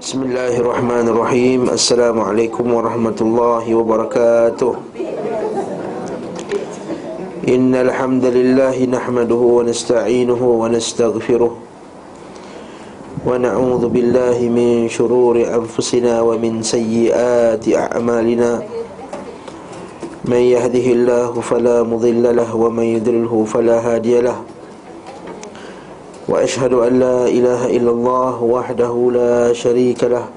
Bismillahirrahmanirrahim. Assalamualaikum warahmatullahi wabarakatuh. Innal hamdalillah nahmaduhu wa nasta'inuhu wa nastaghfiruh. Wa na'udzu billahi min shururi anfusina wa min sayyiati a'malina. Man yahdihillahu fala mudilla lahu wa man yudlilhu fala hadiya lahu وأشهد أن لا إله إلا الله وحده لا شريك له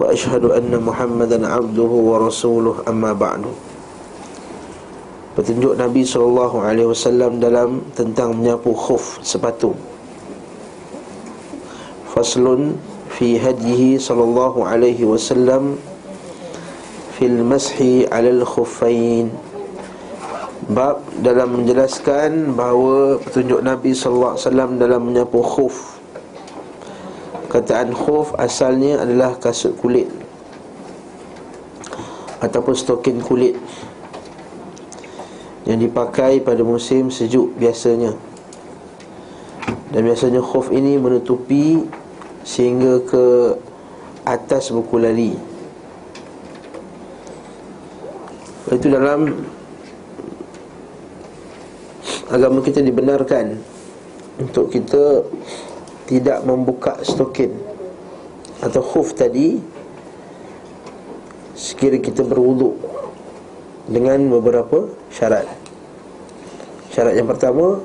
وأشهد أن محمدا عبده ورسوله. اما بعد. Petunjuk Nabi sallallahu alaihi wasallam dalam tentang menyapu khuf sepatu. Faslun fi hadyihi sallallahu alaihi wasallam fil mashi alal khuffain Bab dalam menjelaskan bahawa petunjuk Nabi sallallahu alaihi wasallam dalam menyapu khuf. Kataan khuf asalnya adalah kasut kulit ataupun stokin kulit yang dipakai pada musim sejuk biasanya. Dan biasanya khuf ini menutupi sehingga ke atas buku lali. Itu dalam agama kita dibenarkan untuk kita tidak membuka stokin atau khuf tadi sekira kita berwuduk dengan beberapa syarat. Syarat yang pertama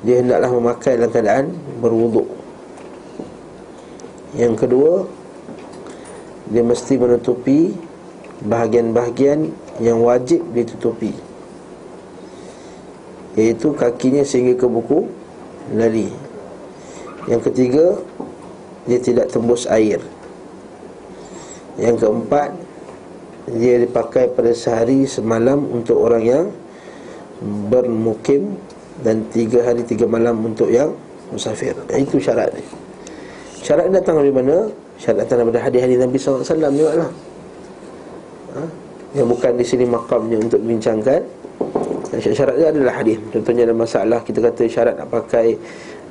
dia hendaklah memakai dalam keadaan berwuduk. Yang kedua dia mesti menutupi bahagian-bahagian yang wajib ditutupi. Iaitu kakinya sehingga ke buku lali Yang ketiga Dia tidak tembus air. Yang keempat Dia dipakai pada sehari semalam Untuk orang yang Bermukim Dan tiga hari tiga malam untuk yang Musafir. Itu syarat Syarat datang dari mana? Syarat datang daripada hadis-hadis Nabi SAW juga lah. Ha? Yang bukan di sini makamnya untuk dibincangkan Syarat dia adalah hadis. Contohnya ada masalah kita kata syarat nak pakai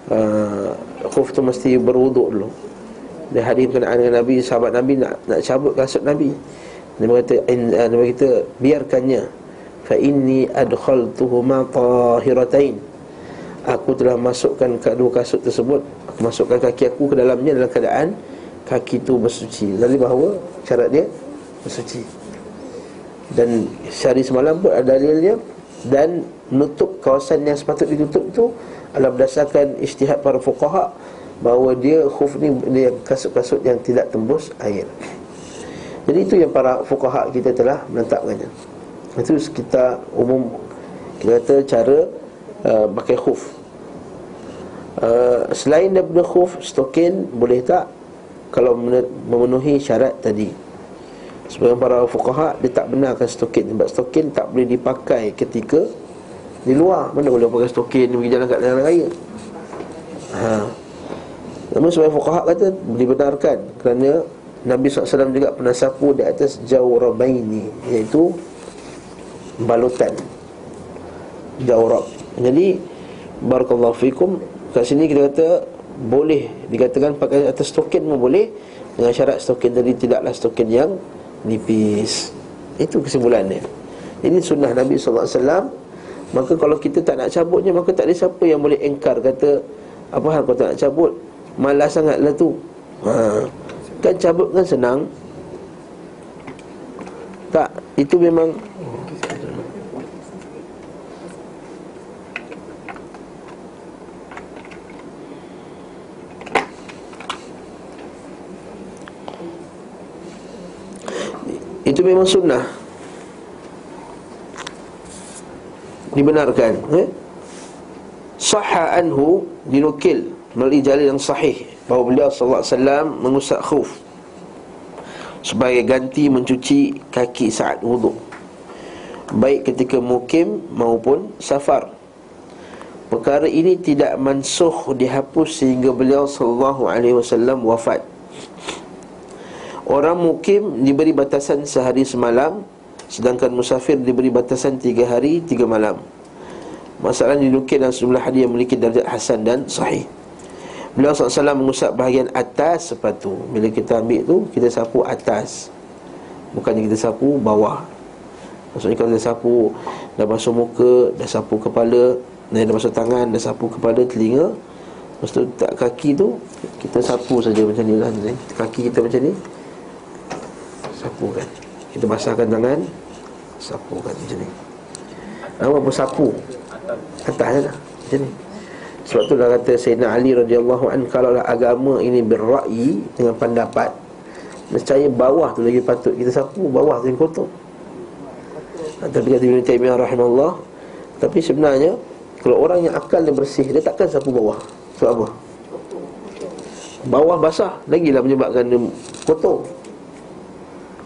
uh, khuf tu mesti berwuduk dulu. Dia hadis berkenaan dengan Nabi, sahabat Nabi nak nak cabut kasut Nabi. Nabi kata uh, Nabi kata biarkannya. Fa inni adkhaltuhuma tahiratain. Aku telah masukkan kedua kasut tersebut, aku masukkan kaki aku ke dalamnya dalam keadaan kaki itu bersuci. Lalu bahawa syarat dia bersuci. Dan syari semalam pun ada dalilnya dan menutup kawasan yang sepatut ditutup itu adalah berdasarkan ijtihad para fuqaha bahawa dia khuf ni dia kasut-kasut yang tidak tembus air. Jadi itu yang para fuqaha kita telah menetapkannya. Itu kita umum kita kata cara uh, pakai khuf. Uh, selain daripada khuf, stokin boleh tak kalau memenuhi syarat tadi. Sebagian para fuqaha dia tak benarkan stokin sebab stokin tak boleh dipakai ketika di luar. Mana boleh pakai stokin pergi jalan kat jalan raya. Ha. Namun sebagian fuqaha kata dibenarkan kerana Nabi SAW juga pernah sapu di atas jawrabaini iaitu balutan jawrab. Jadi barakallahu fikum kat sini kita kata boleh dikatakan pakai atas stokin pun boleh dengan syarat stokin tadi tidaklah stokin yang nipis. Itu kesimpulannya. Ini sunnah Nabi SAW Maka kalau kita tak nak cabutnya Maka tak ada siapa yang boleh engkar Kata Apa hal kau tak nak cabut? Malas sangatlah tu. Ha. Kan cabut kan senang. Tak Itu memang Itu memang sunnah. Dibenarkan eh? Sahha anhu Dinukil Melalui jalil yang sahih. Bahawa beliau SAW mengusap khuf Sebagai ganti mencuci kaki saat wuduk Baik ketika mukim maupun safar. Perkara ini tidak mansuh dihapus sehingga beliau sallallahu alaihi wasallam wafat. Orang mukim diberi batasan sehari semalam Sedangkan musafir diberi batasan tiga hari, tiga malam. Masalah dinukil dalam sejumlah hadis yang memiliki darjat hasan dan sahih. Beliau SAW mengusap bahagian atas sepatu. Bila kita ambil tu Kita sapu atas. Bukannya kita sapu bawah. Maksudnya kalau kita sapu Dah basuh muka Dah sapu kepala Dah basuh tangan Dah sapu kepala telinga Lepas tu tak kaki tu Kita sapu saja macam ni lah. Kaki kita macam ni Sapukan Kita basahkan tangan Sapukan macam ni. Apa? Sapu? Atas lah Macam ni. Sebab tu dah kata Sayyidina Ali radhiyallahu an kalau lah agama ini berra'yi dengan pendapat Nescaya bawah tu lagi patut kita sapu Bawah tu yang kotor. Tapi kata Ibn Taymiyah rahimahullah Tapi sebenarnya Kalau orang yang akal dia bersih Dia takkan sapu bawah. Sebab apa? Bawah basah Lagilah menyebabkan dia kotor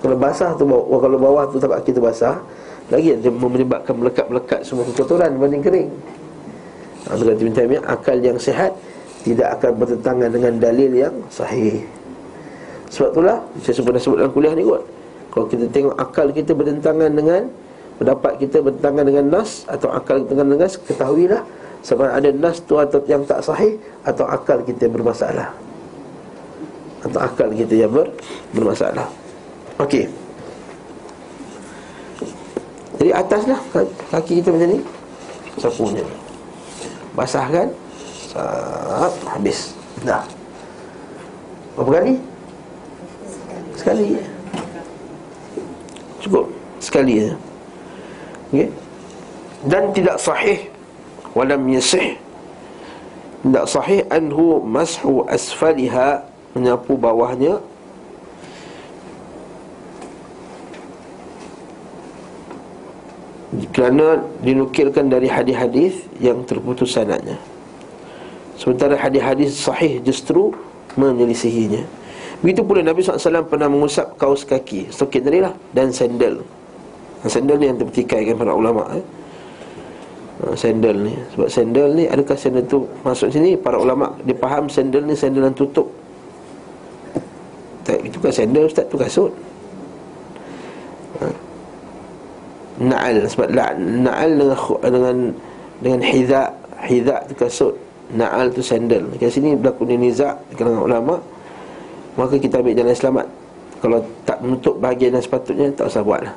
Kalau basah tu bawah, Kalau bawah tu tapak kita basah Lagi dia menyebabkan melekat-melekat Semua kekotoran berbanding kering. Abdul Ibn Taymiyah Akal yang sehat Tidak akan bertentangan dengan dalil yang sahih. Sebab itulah Saya pernah sebut dalam kuliah ni kot. Kalau kita tengok akal kita bertentangan dengan Pendapat kita bertentangan dengan nas Atau akal kita dengan nas Ketahuilah Sama ada nas tu atau yang tak sahih Atau akal kita bermasalah. Atau akal kita yang ber, bermasalah Okey. Jadi ataslah Kaki kita macam ni. Sapunya Basahkan Sap, Habis. Dah. Berapa kali? Sekali. Cukup. Sekali je. Okay? Dan tidak sahih. Walam yasih. Tidak sahih Anhu mashu asfaliha. Menyapu bawahnya Kerana dinukilkan dari hadis-hadis Yang terputus sanatnya Sementara hadis-hadis sahih justru Menyelisihinya. Begitu pula Nabi SAW pernah mengusap kaos kaki Sokit tadi lah Dan sandal. Sandal ni yang terpetikaikan para ulama' eh? Sandal ni. Sebab sandal ni Adakah sandal tu Masuk sini? Para ulama' Dia faham sandal ni Sandal yang tutup. Tak, Itu kan sandal Ustaz tu kasut. Ha? Na'al Sebab la, Na'al dengan Dengan Dengan hizak Hizak tu kasut Na'al tu sandal. Kat sini berlaku ni nizak kalangan ulama' Maka kita ambil jalan selamat. Kalau tak menutup bahagian yang sepatutnya Tak usah buat lah.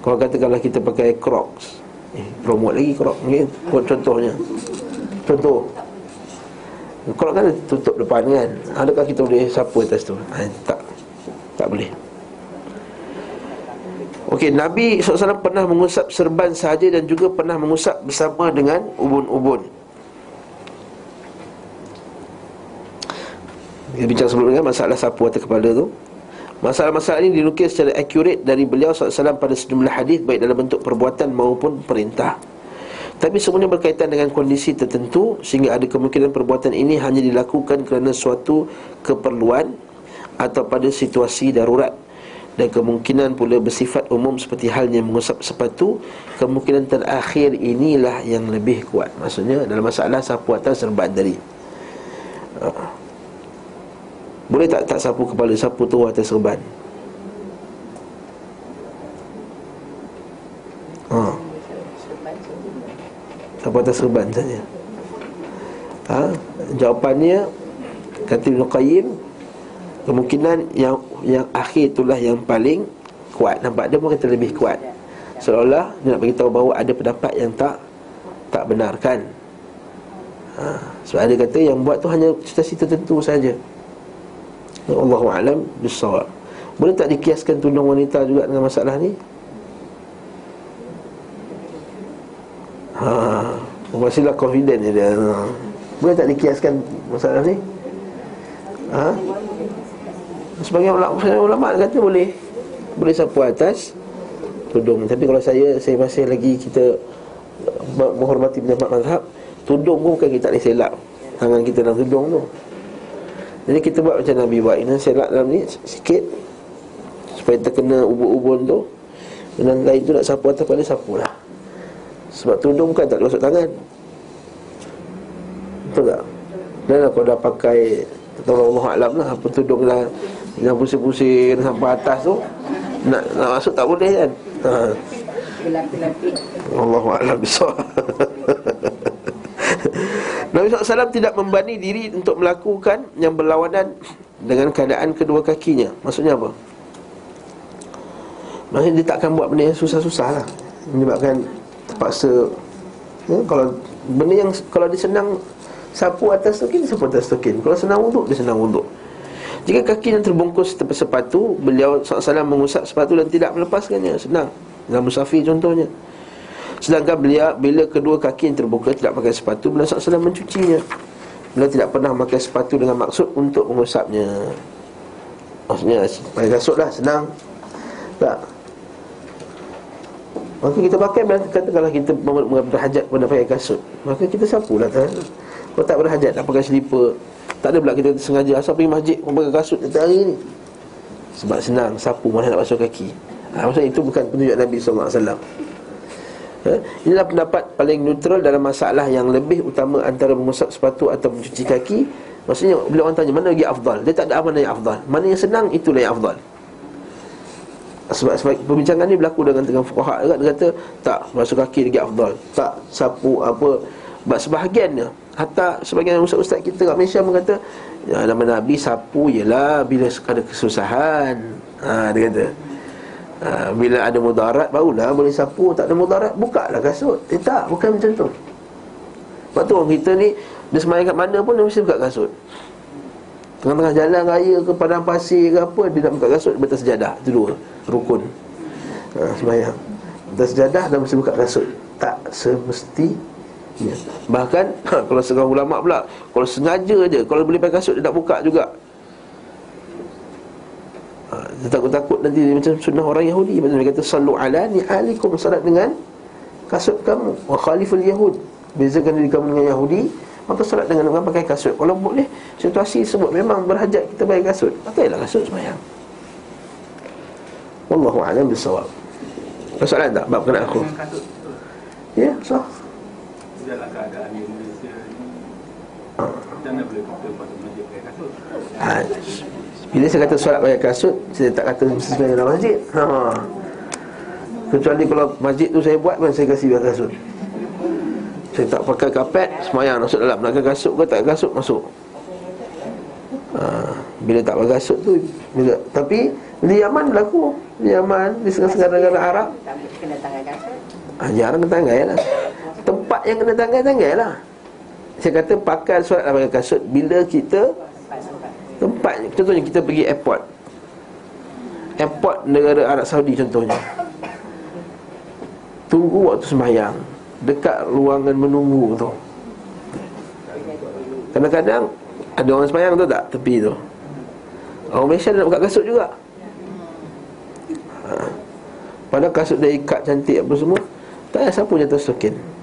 Kalau katakanlah kita pakai crocs Eh, promote lagi crocs okay? Contohnya. Contoh. Crocs kan tutup depan kan? Adakah kita boleh sapu atas tu? Ha, tak. Tak boleh Okey, Nabi SAW pernah mengusap serban sahaja dan juga pernah mengusap bersama dengan ubun-ubun. Kita bincang sebelumnya masalah sapu atas kepala tu. Masalah-masalah ini dinukil secara akurat dari beliau SAW pada sejumlah hadis Baik dalam bentuk perbuatan maupun perintah. Tapi semuanya berkaitan dengan kondisi tertentu Sehingga ada kemungkinan perbuatan ini hanya dilakukan kerana suatu keperluan Atau pada situasi darurat dan kemungkinan pula bersifat umum seperti halnya mengusap sepatu Kemungkinan terakhir inilah yang lebih kuat. Maksudnya dalam masalah sapu atas serban tadi boleh tak tak sapu kepala Sapu tu atas serban? Ha. Sapu atas serban saja. Ha? Jawapannya Kata Ibn Qayyim Kemungkinan yang yang akhir itulah yang paling kuat Nampak dia kata lebih kuat Seolah-olah dia nak beritahu bahawa ada pendapat yang tak Tak benarkan ha. Sebab ada kata yang buat tu hanya situasi tertentu saja. Allahu alam bisawab. Boleh tak dikiaskan tudung wanita juga dengan masalah ni? Ha, masihlah confident dia. Ha. Boleh tak dikiaskan masalah ni? Ha? Sebagai ulama, ulama kata boleh. Boleh sapu atas tudung. Tapi kalau saya saya masih lagi kita menghormati pendapat mazhab, tudung pun bukan kita boleh selap tangan kita dalam tudung tu. Jadi kita buat macam Nabi buat Ini selak dalam ni sikit Supaya terkena ubun-ubun tu Dan lain tu nak sapu atas pada sapu lah Sebab tudung kan tak masuk tangan Betul tak? Dan aku dah pakai Tolong Allah Alam lah Apa tudung lah Yang pusing-pusing sampai atas tu Nak, nak masuk tak boleh kan ha. Allah Alam besar Nabi SAW tidak membani diri untuk melakukan yang berlawanan dengan keadaan kedua kakinya. Maksudnya apa? Maksudnya dia takkan buat benda yang susah-susah lah. Menyebabkan terpaksa ya, Kalau benda yang kalau dia senang sapu atas tokin, sapu atas tokin. Kalau senang wuduk, dia senang wuduk. Jika kaki yang terbungkus tepi sepatu Beliau SAW mengusap sepatu dan tidak melepaskannya. Senang. Dalam musafir contohnya. Sedangkan beliau bila kedua kaki yang terbuka tidak pakai sepatu Beliau SAW mencucinya. Beliau tidak pernah pakai sepatu dengan maksud untuk mengusapnya. Maksudnya pakai kasut lah senang. Tak. Maka kita pakai Katakanlah kita berhajat pada pakai kasut Maka kita sapu lah Kalau tak berhajat nak pakai selipar. Tak ada pula kita sengaja asal pergi masjid pakai kasut kita hari ni. Sebab senang sapu mana nak basuh kaki. Ha, maksudnya itu bukan petunjuk Nabi SAW ha? Inilah pendapat paling neutral dalam masalah yang lebih utama antara mengusap sepatu atau mencuci kaki. Maksudnya bila orang tanya mana lagi afdal? Dia tak ada mana yang afdal? Mana yang senang itulah yang afdal. Sebab, sebab perbincangan ni berlaku dengan tengah fukaha juga Dia kata tak basuh kaki lagi afdal. Tak sapu apa Sebab sebahagiannya Hatta sebagian ustaz-ustaz kita kat Malaysia berkata ya, Nama Nabi sapu ialah bila ada kesusahan. Ha, Dia kata. Ha, Bila ada mudarat barulah boleh sapu. Tak ada mudarat buka lah kasut. Eh tak, bukan macam tu. Sebab tu orang kita ni Dia semayang kat mana pun dia mesti buka kasut. Tengah-tengah jalan raya ke padang pasir ke apa Dia nak buka kasut, betul sejadah Itu dua, rukun. Ha, Semayang. Betul sejadah dan mesti buka kasut. Tak semesti ya. Bahkan kalau seorang ulama pula Kalau sengaja je Kalau boleh pakai kasut dia tak buka juga. Ha, Dia takut-takut nanti dia macam sunnah orang Yahudi. Macam dia kata Sallu ala ni'alikum Salat dengan kasut kamu. Wa khaliful Yahud. Bezakan diri kamu dengan Yahudi Maka salat dengan orang pakai kasut. Kalau boleh situasi sebut Memang berhajat kita pakai kasut. Pakailah kasut semayang Wallahu'alam bisawab Soalan tak? Bab kena aku. Ya, so dalam keadaan di Malaysia boleh masjid pakai kasut? Ha, Bila saya kata solat pakai kasut Saya tak kata mesti sebenarnya dalam masjid. Ha. Kecuali kalau masjid tu saya buat pun saya kasih pakai kasut. Saya tak pakai kapet Semayang masuk dalam. Nak kasut ke tak kasut masuk. Ha. Bila tak pakai kasut tu bila, Tapi di Yaman berlaku. Di Yaman Di segala-segala negara Arab. Kena tangan kasut. Ha, Jarang tangan lah yang kena tanggal-tanggal lah. Saya kata pakai surat dan pakai kasut. Bila kita Tempat Contohnya kita pergi airport. Airport negara Arab Saudi contohnya. Tunggu waktu sembahyang. Dekat ruangan menunggu tu. Kadang-kadang Ada orang sembahyang tu tak? Tepi tu. Orang Malaysia nak buka kasut juga. Ha. Padahal kasut dia ikat cantik apa semua Tak ada siapa jatuh stokin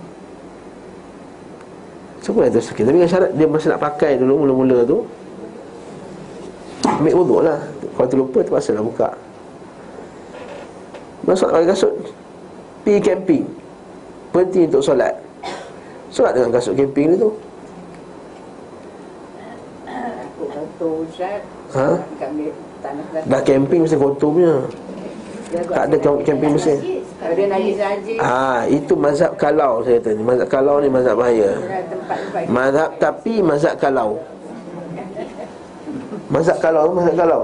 Siapa yang terus Tapi kan syarat dia masa nak pakai dulu Mula-mula tu Ambil wuduk lah. Kalau terlupa terpaksa lah buka. Masuk pakai kasut Pergi camping. Berhenti untuk solat. Solat dengan kasut camping ni tu. Ha? Dah camping mesti kotor punya Tak ada najis najis. Ah, itu mazhab kalau saya kata ni. Mazhab kalau ni mazhab bahaya. Mazhab tapi mazhab kalau. Mazhab kalau, mazhab kalau.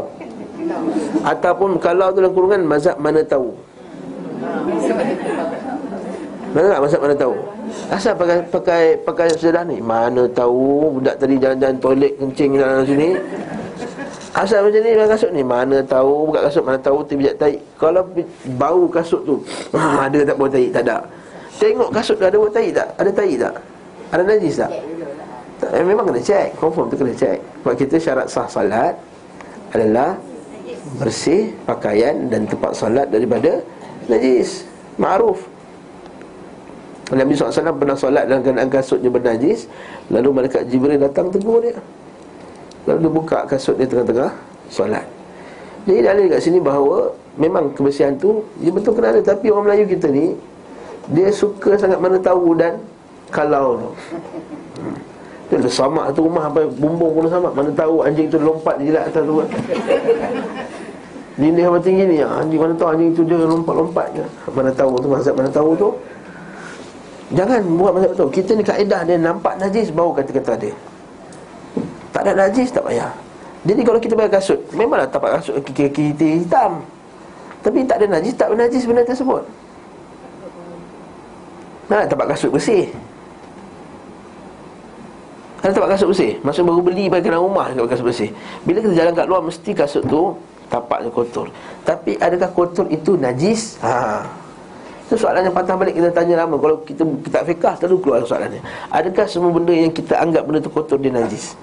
Ataupun kalau tu dalam kurungan mazhab mana tahu. Mana tak mazhab mana tahu? Asal pakai pakai pakai sedah ni? Mana tahu budak tadi jalan-jalan toilet kencing dalam sini. Asal macam ni pakai kasut ni. Mana tahu buka kasut Mana tahu terpijak tai Kalau bau kasut tu ha, Ada tak bau tai Tak ada. Tengok kasut tu ada bau tai tak? Ada tai tak? Ada najis tak? Tak, eh, Memang kena cek Confirm tu kena cek Sebab kita syarat sah salat Adalah Bersih pakaian dan tempat salat daripada Najis. Ma'ruf. Nabi SAW pernah solat dalam keadaan kasutnya bernajis. Lalu malaikat Jibril datang tegur dia Lalu buka kasut dia tengah-tengah solat. Jadi dalil kat sini bahawa Memang kebersihan tu Dia betul kena ada. Tapi orang Melayu kita ni Dia suka sangat mana tahu dan Kalau. Tu. Dia ada samak tu rumah apa Bumbung pun samak. Mana tahu anjing tu lompat jilat atas tu. Dinding apa tinggi ni? Anjing mana tahu anjing tu dia lompat-lompat je. Mana tahu tu Mazhab mana tahu tu. Jangan buat macam tu. Kita ni kaedah dia nampak najis Baru kata-kata dia Tak ada najis tak payah. Jadi kalau kita pakai kasut Memanglah tapak kasut kaki-kaki hitam. Tapi tak ada najis Tak ada najis benda tersebut. Mana tapak kasut bersih? Ada tapak kasut bersih? Maksud baru beli bagi rumah Tapak kasut bersih. Bila kita jalan kat luar Mesti kasut tu Tapaknya kotor. Tapi adakah kotor itu najis? Haa itu soalan yang patah balik kita tanya lama. Kalau kita kita fikah selalu keluar soalan ni Adakah semua benda yang kita anggap benda tu kotor dia najis?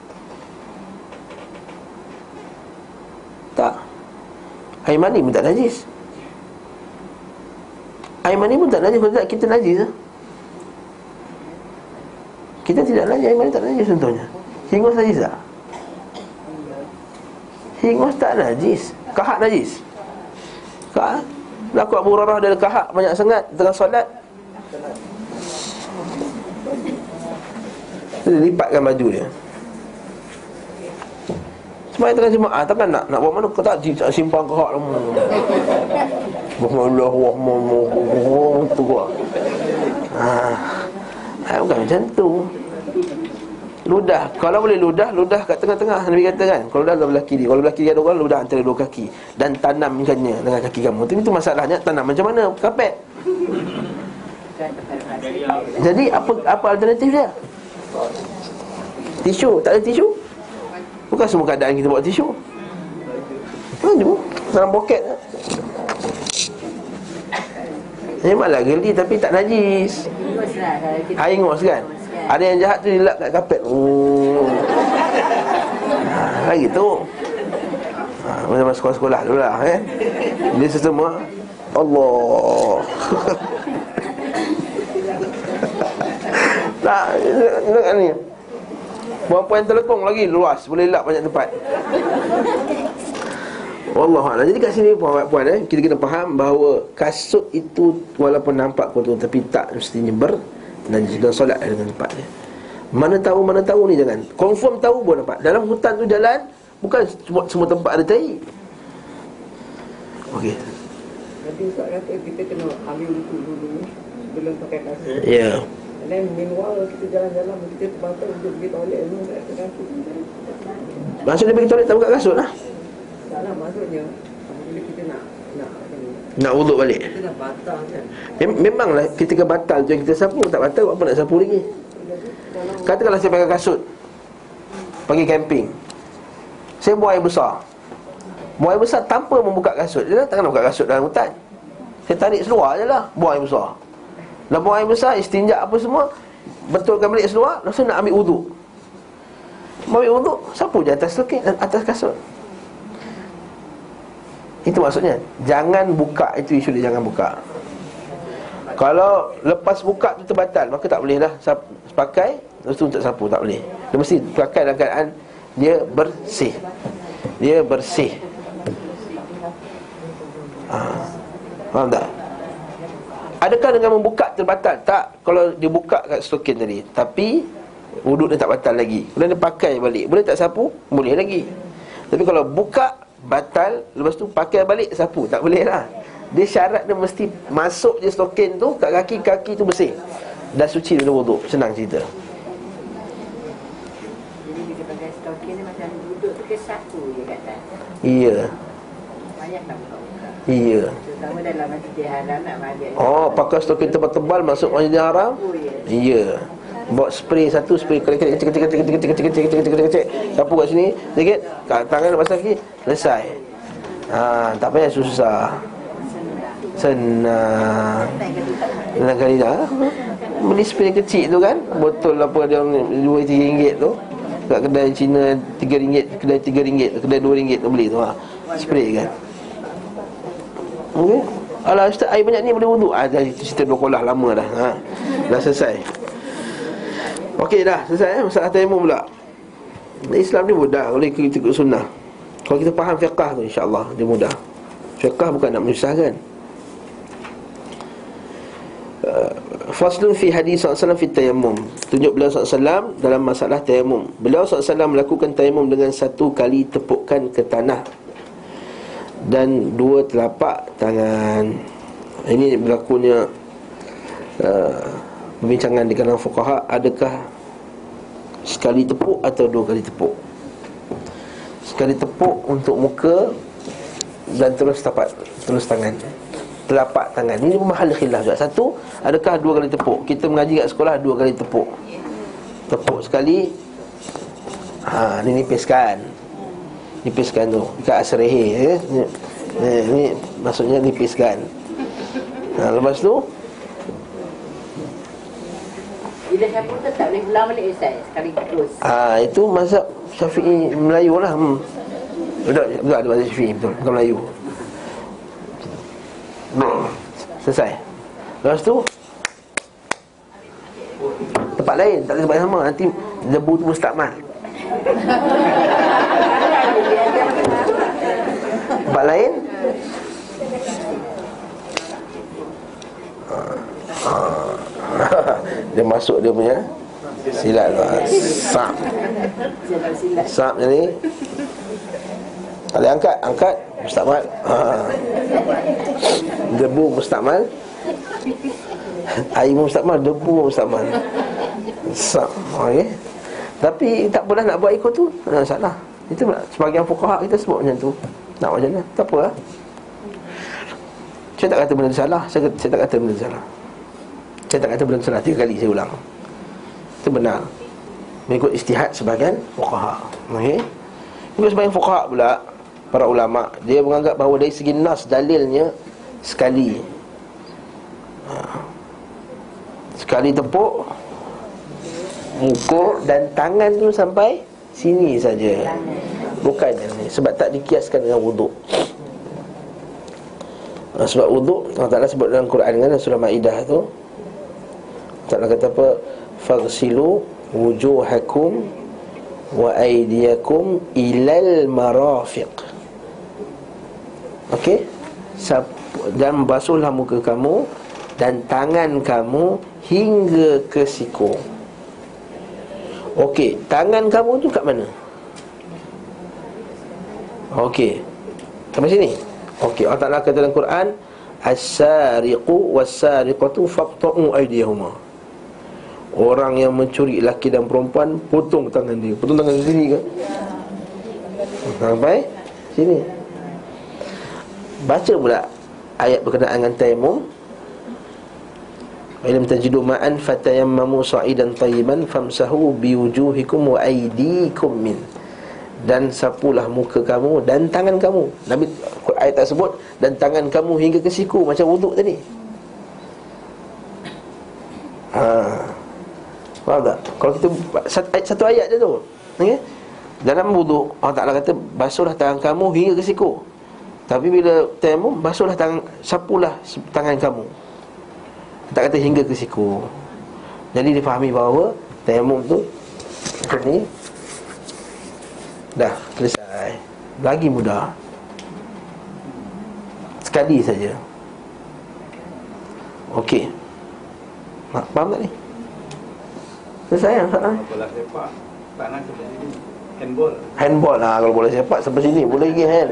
Air mani pun tak najis Air mani pun tak najis Kalau tak kita najis lah Kita tidak najis Air mani tak najis contohnya Hingus najis tak? Hingus tak najis Kahak najis Kahak Laku Abu Hurairah ada kahak banyak sangat tengah solat. Dia lipatkan baju dia. Semua tengah jemaah takkan nak nak buat mana? Kau tak simpan kahak lama. Allah Allah tu gua. Ha. bukan macam tu. Ludah. Kalau boleh ludah Ludah kat tengah-tengah. Nabi kata kan Kalau ludah belah kiri. Kalau belah kiri ada orang Ludah antara dua kaki. Dan tanamkannya Dengan kaki kamu. Itu, itu masalahnya. Tanam macam mana? Kapet. Jadi apa apa alternatif dia? Tisu. Tak ada tisu Bukan semua keadaan kita buat tisu. Mana? Dalam poket. Memanglah geli tapi tak najis. Air ngos kan? Ada yang jahat tu dilap kat kapet. Oh. Ha gitu ha, Macam sekolah-sekolah dulu lah eh? Dia sesama. Allah. Tak Tengok ni Puan-puan telekong lagi luas Boleh lap banyak tempat Wallahualam. Jadi kat sini puan-puan eh kita kena faham bahawa kasut itu walaupun nampak kotor tapi tak mestinya ber dan solat dengan tempat dia. Mana tahu mana tahu ni jangan. Confirm tahu pun nampak. Dalam hutan tu jalan bukan semua, semua tempat ada tai. Okey. Jadi Ustaz kata kita kena ambil wuduk dulu sebelum pakai kasut. Ya. Yeah. Dan meanwhile kita jalan-jalan kita terbantai untuk pergi toilet kat kasut. Maksudnya pergi toilet tak buka kasut lah. Tak lah maksudnya bila kita nak nak nak wuduk balik? Kita dah batal kan. Mem- Memanglah ketika batal tu kita sapu Tak batal apa nak sapu lagi? Katakanlah saya pakai kasut Pergi camping. Saya buang air besar. Buang air besar tanpa membuka kasut. Dia takkan nak buka kasut dalam hutan. Saya tarik seluar je lah Buang air besar Dah buang air besar Istinjak apa semua Betulkan balik seluar Lepas nak ambil wuduk Ambil wuduk Sapu je atas lekin Atas kasut. Itu maksudnya. Jangan buka itu isu dia jangan buka. Kalau lepas buka tu terbatal Maka tak boleh lah. Pakai Lepas tu untuk sapu tak boleh. Dia mesti pakai dalam keadaan Dia bersih. Dia bersih. Ha. Faham tak? Adakah dengan membuka terbatal? Tak Kalau dia buka kat stokin tadi. Tapi Wuduk dia tak batal lagi. Kemudian dia pakai balik. Boleh tak sapu? Boleh lagi. Tapi kalau buka batal lepas tu pakai balik sapu. Tak boleh lah. Dia syarat dia mesti masuk je stokin tu kat kaki kaki tu bersih. Dah suci dulu wuduk. Senang cerita. Jadi kita pakai stokin sama dalam masjid haram nak mandi Oh, pakai stokin tebal-tebal masuk masjid haram? Oh, ya yeah. Buat spray satu spray kali kali kecil kecil kecil kecil kecil kecil kecil kecil Sapu kat sini sedikit kat tangan lepas lagi selesai. Ha tak payah susah. Senang. Senang kali dah. Beli spray kecil tu kan botol lah apa dia 2 3 tu. Kat kedai Cina RM3, kedai RM3, kedai RM2 tu beli tu ha. Spray kan. Okey Alah Ustaz air banyak ni boleh wuduk Ah dah cerita dua kolah lama dah ha. Dah selesai Okey dah selesai eh masalah tayammum pula. Islam ni mudah kalau kita ikut sunnah. Kalau kita faham fiqah tu insya-Allah dia mudah. Fiqah bukan nak menyusahkan. Uh, faslun fi hadis sallallahu fi tayammum. Tunjuk beliau sallallahu dalam masalah tayammum. Beliau sallallahu melakukan tayammum dengan satu kali tepukan ke tanah dan dua telapak tangan. Ini berlakunya uh, Perbincangan di kalangan fuqaha Adakah Sekali tepuk atau dua kali tepuk? Sekali tepuk untuk muka Dan terus tapak Terus tangan. Telapak tangan. Ini mahal khilaf juga. Satu Adakah dua kali tepuk? Kita mengaji kat sekolah Dua kali tepuk. Tepuk sekali. Ha, ni nipiskan Nipiskan tu. Dekat asrehi eh? ni, ni, ni maksudnya nipiskan. Ha, Lepas tu? Bila siapa tu tak boleh ulang balik Ustaz. Sekali terus. Ha, Itu mazhab Syafi'i Melayu lah hmm. Betul, betul ada mazhab Syafi'i Betul, bukan Melayu. Selesai. Lepas tu? Tempat lain, tak boleh tempat sama. Nanti debu tu mustakmal Tempat lain. Dia masuk dia punya? Silat tu ah, Sap Sap jadi Kalau angkat, angkat? Mustakmal ha. Debu mustakmal Air mustakmal, debu mustakmal Sap. Okey Tapi tak pernah nak buat ikut tu. Tak salah. Itu sebagian fukaha kita sebut macam tu. Nak macam mana, tak apa lah. Saya tak kata benda tu salah. Saya, saya tak kata benda tu salah. Saya tak kata benda tu salah. Tiga kali saya ulang. Itu benar. Mengikut istihad sebagian fukaha Okey? Mengikut sebagian fukaha pula Para ulama Dia menganggap bahawa dari segi nas dalilnya Sekali. Ha. Sekali tepuk Muka dan tangan tu sampai Sini saja. Bukan yang ni Sebab tak dikiaskan dengan wuduk. Sebab wuduk Allah Ta'ala sebut dalam Quran kan Surah Ma'idah tu. Allah Ta'ala kata apa? Fagsilu wujuhakum Wa aidiyakum Ilal marafiq. Okey? Dan basuhlah muka kamu Dan tangan kamu Hingga ke siku Okey Tangan kamu tu kat mana? Okey. Sampai sini? Okey Allah Ta'ala kata dalam Quran As-sariqu was-sariqatu faqta'u aydiyahuma. Orang yang mencuri laki dan perempuan Potong tangan dia. Potong tangan sini ke? Sampai sini. Baca pula Ayat berkenaan dengan taimum Ilam tajidu ma'an fatayammamu sa'idan tayyiban famsahu biwujuhikum wa aydikum min dan sapulah muka kamu dan tangan kamu. Nabi ayat tak sebut dan tangan kamu hingga ke siku macam wuduk tadi. Ha. Faham tak? Kalau kita satu ayat, je tu. Okay? Dalam wuduk Allah Taala kata basuhlah tangan kamu hingga ke siku. Tapi bila tayamum basuhlah tangan sapulah tangan kamu. Tak kata hingga ke siku. Jadi difahami bahawa Tayamum tu Macam ni Dah selesai. Lagi mudah. Sekali saja. Okey. Faham tak ni? Selesai yang salah Bola sepak Tak nak kita jadi Handball. Handball. Lah Kalau bola sepak sampai sini Boleh lagi hand.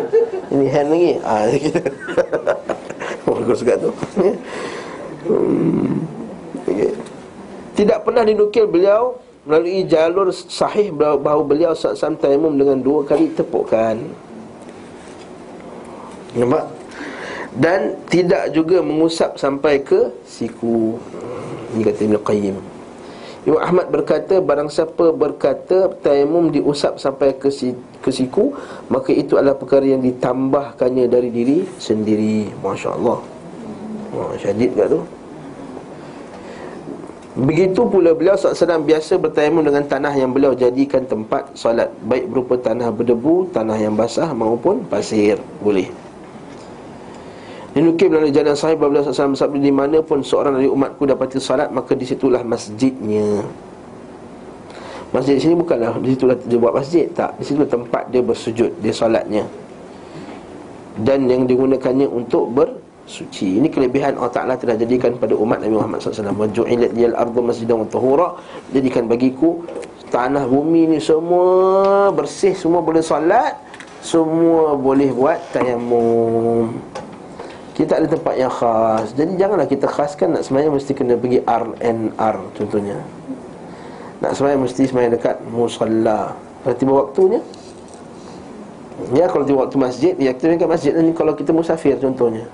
Ini hand lagi. Ah, Bagus juga tu. Ya Hmm. Okay. Tidak pernah dinukil beliau melalui jalur sahih bahawa beliau saksam taimum dengan dua kali tepukan. Nampak? Dan tidak juga mengusap sampai ke siku. Ini kata Ibn Qayyim. Imam Ahmad berkata barang siapa berkata taimum diusap sampai ke si, ke siku maka itu adalah perkara yang ditambahkannya dari diri sendiri. Masya-Allah. Wah, syadid kat tu Begitu pula beliau SAW biasa bertayamum dengan tanah yang beliau jadikan tempat solat. Baik berupa tanah berdebu, tanah yang basah maupun pasir Boleh. Dinukir melalui jalan bahawa beliau SAW bersabda Di mana pun seorang dari umatku dapati salat Maka disitulah masjidnya. Masjid sini bukanlah Disitulah dia buat masjid Tak, disitulah tempat dia bersujud Dia salatnya Dan yang digunakannya untuk ber suci. Ini kelebihan Allah Taala telah jadikan pada umat Nabi Muhammad SAW. Waju'ilat liyal ardu masjidan wa tahura. Jadikan bagiku tanah bumi ni semua bersih, semua boleh solat, semua boleh buat tayamum. Kita ada tempat yang khas Jadi janganlah kita khaskan Nak semayang mesti kena pergi RNR contohnya Nak semayang mesti semayang dekat Musalla tiba waktunya Ya kalau tiba waktu masjid Ya kita dekat masjid ni Kalau kita musafir contohnya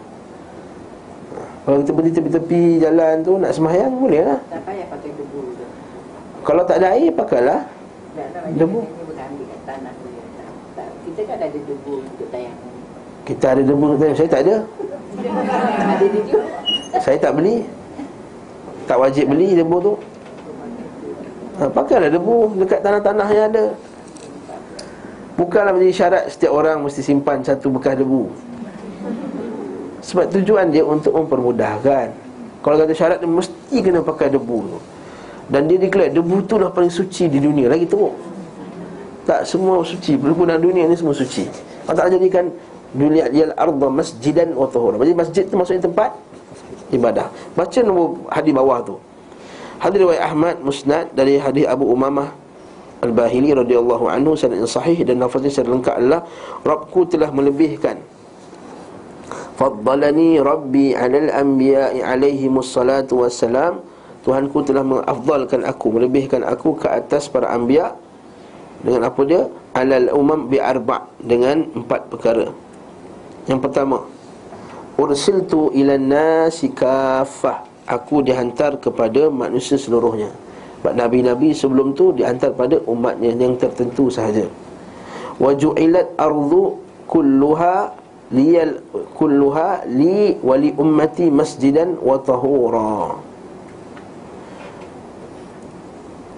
Kalau kita berdiri tepi-tepi jalan tu Nak semayang boleh lah Tak payah pakai debu tu. Kalau tak ada air pakailah Debu? tak. Kita kan ada debu untuk tayang. Kita ada debu Saya tak ada. Saya tak beli Tak wajib beli debu tu ha, Pakailah debu Dekat tanah-tanah yang ada Bukanlah menjadi syarat Setiap orang mesti simpan satu bekas debu Sebab tujuan dia Untuk mempermudahkan. Kalau kata syarat dia Mesti kena pakai debu tu. Dan dia declare Debu tu lah paling suci di dunia. Lagi teruk. Tak semua suci. Perkebunan dunia ni semua suci. Allah Ta'ala jadikan Dunia al arda masjidan wa tahura. Jadi masjid tu maksudnya tempat Ibadah. Baca nombor hadis bawah tu. Hadis riwayat Ahmad Musnad Dari hadis Abu Umamah Al-Bahili radhiyallahu anhu sanad yang sahih dan lafaznya secara lengkap adalah Rabbku telah melebihkan Faddalani Rabbi 'alal anbiya'i 'alaihimus salatu wassalam. Tuhanku telah mengafdalkan aku melebihkan aku ke atas para anbiya. Dengan apa dia? Alal umam bi arba dengan empat perkara. Yang pertama ursiltu ila nasi kafah aku dihantar kepada manusia seluruhnya. Sebab nabi-nabi sebelum tu dihantar pada umatnya yang tertentu sahaja. Wa ju'ilat ardu kulluha liyal kulluha li wa li ummati masjidan wa tahura.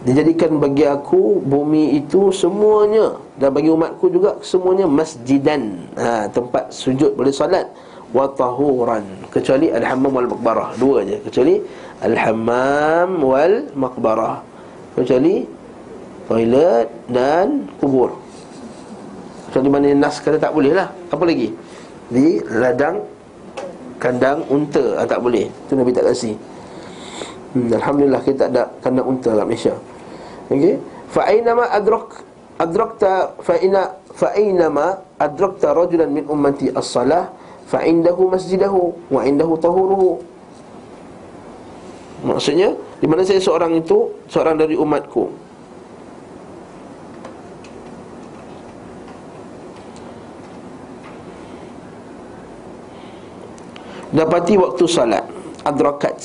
Dijadikan bagi aku bumi itu semuanya Dan bagi umatku juga semuanya masjidan. Ha, Tempat sujud boleh solat. Wa tahuran. Kecuali al-hammam wal-maqbarah Dua je. Kecuali al-hammam wal-maqbarah Kecuali toilet dan kubur. Kecuali mana nas kata tak boleh lah. Apa lagi? Di ladang kandang unta. Ha, Tak boleh. Itu Nabi tak kasih hmm, Alhamdulillah kita tak ada kandang unta kat Malaysia. Okey. Fa aynama adrak adrakta fa ina fa aynama adrakta rajulan min ummati as-salah fa indahu masjidahu wa indahu tahuruhu. Maksudnya di mana saya seorang itu seorang dari umatku dapati waktu salat. Adrakat.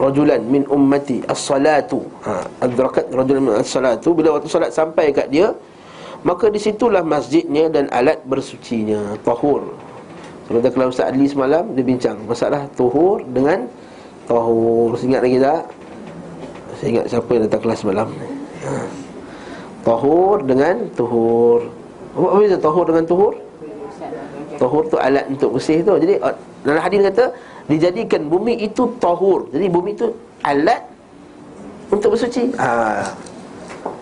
Rajulan min ummati as-salatu. Ha adrakat rajulan min as-salatu. Bila waktu salat sampai kat dia maka disitulah masjidnya dan alat bersucinya. Tahur. Kalau kalau Ustaz Adli semalam dia bincang masalah tuhur dengan tahur. Ingat lagi tak? Saya ingat siapa yang datang kelas semalam ha. tahur dengan tuhur. Apa beza tahur dengan tuhur? Tahur tu alat untuk bersih tu. Jadi dalam hadis kata dijadikan bumi itu tahur. Jadi bumi itu alat untuk bersuci. Ha.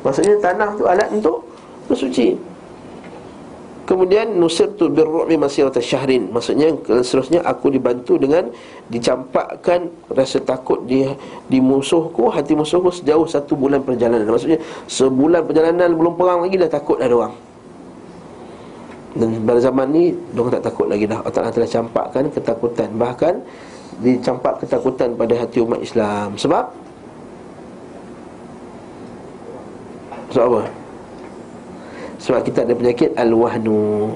Maksudnya tanah tu alat untuk bersuci. Kemudian nusirtu birru'bi masirata syahrin. Maksudnya seterusnya aku dibantu dengan dicampakkan rasa takut di di musuhku, hati musuhku sejauh satu bulan perjalanan. Maksudnya sebulan perjalanan belum perang lagi dah takut dah orang. Dan pada zaman ni Mereka tak takut lagi dah. Allah telah campakkan ketakutan. Bahkan Dicampak ketakutan pada hati umat Islam. Sebab? Sebab apa? Sebab kita ada penyakit Al-Wahnu.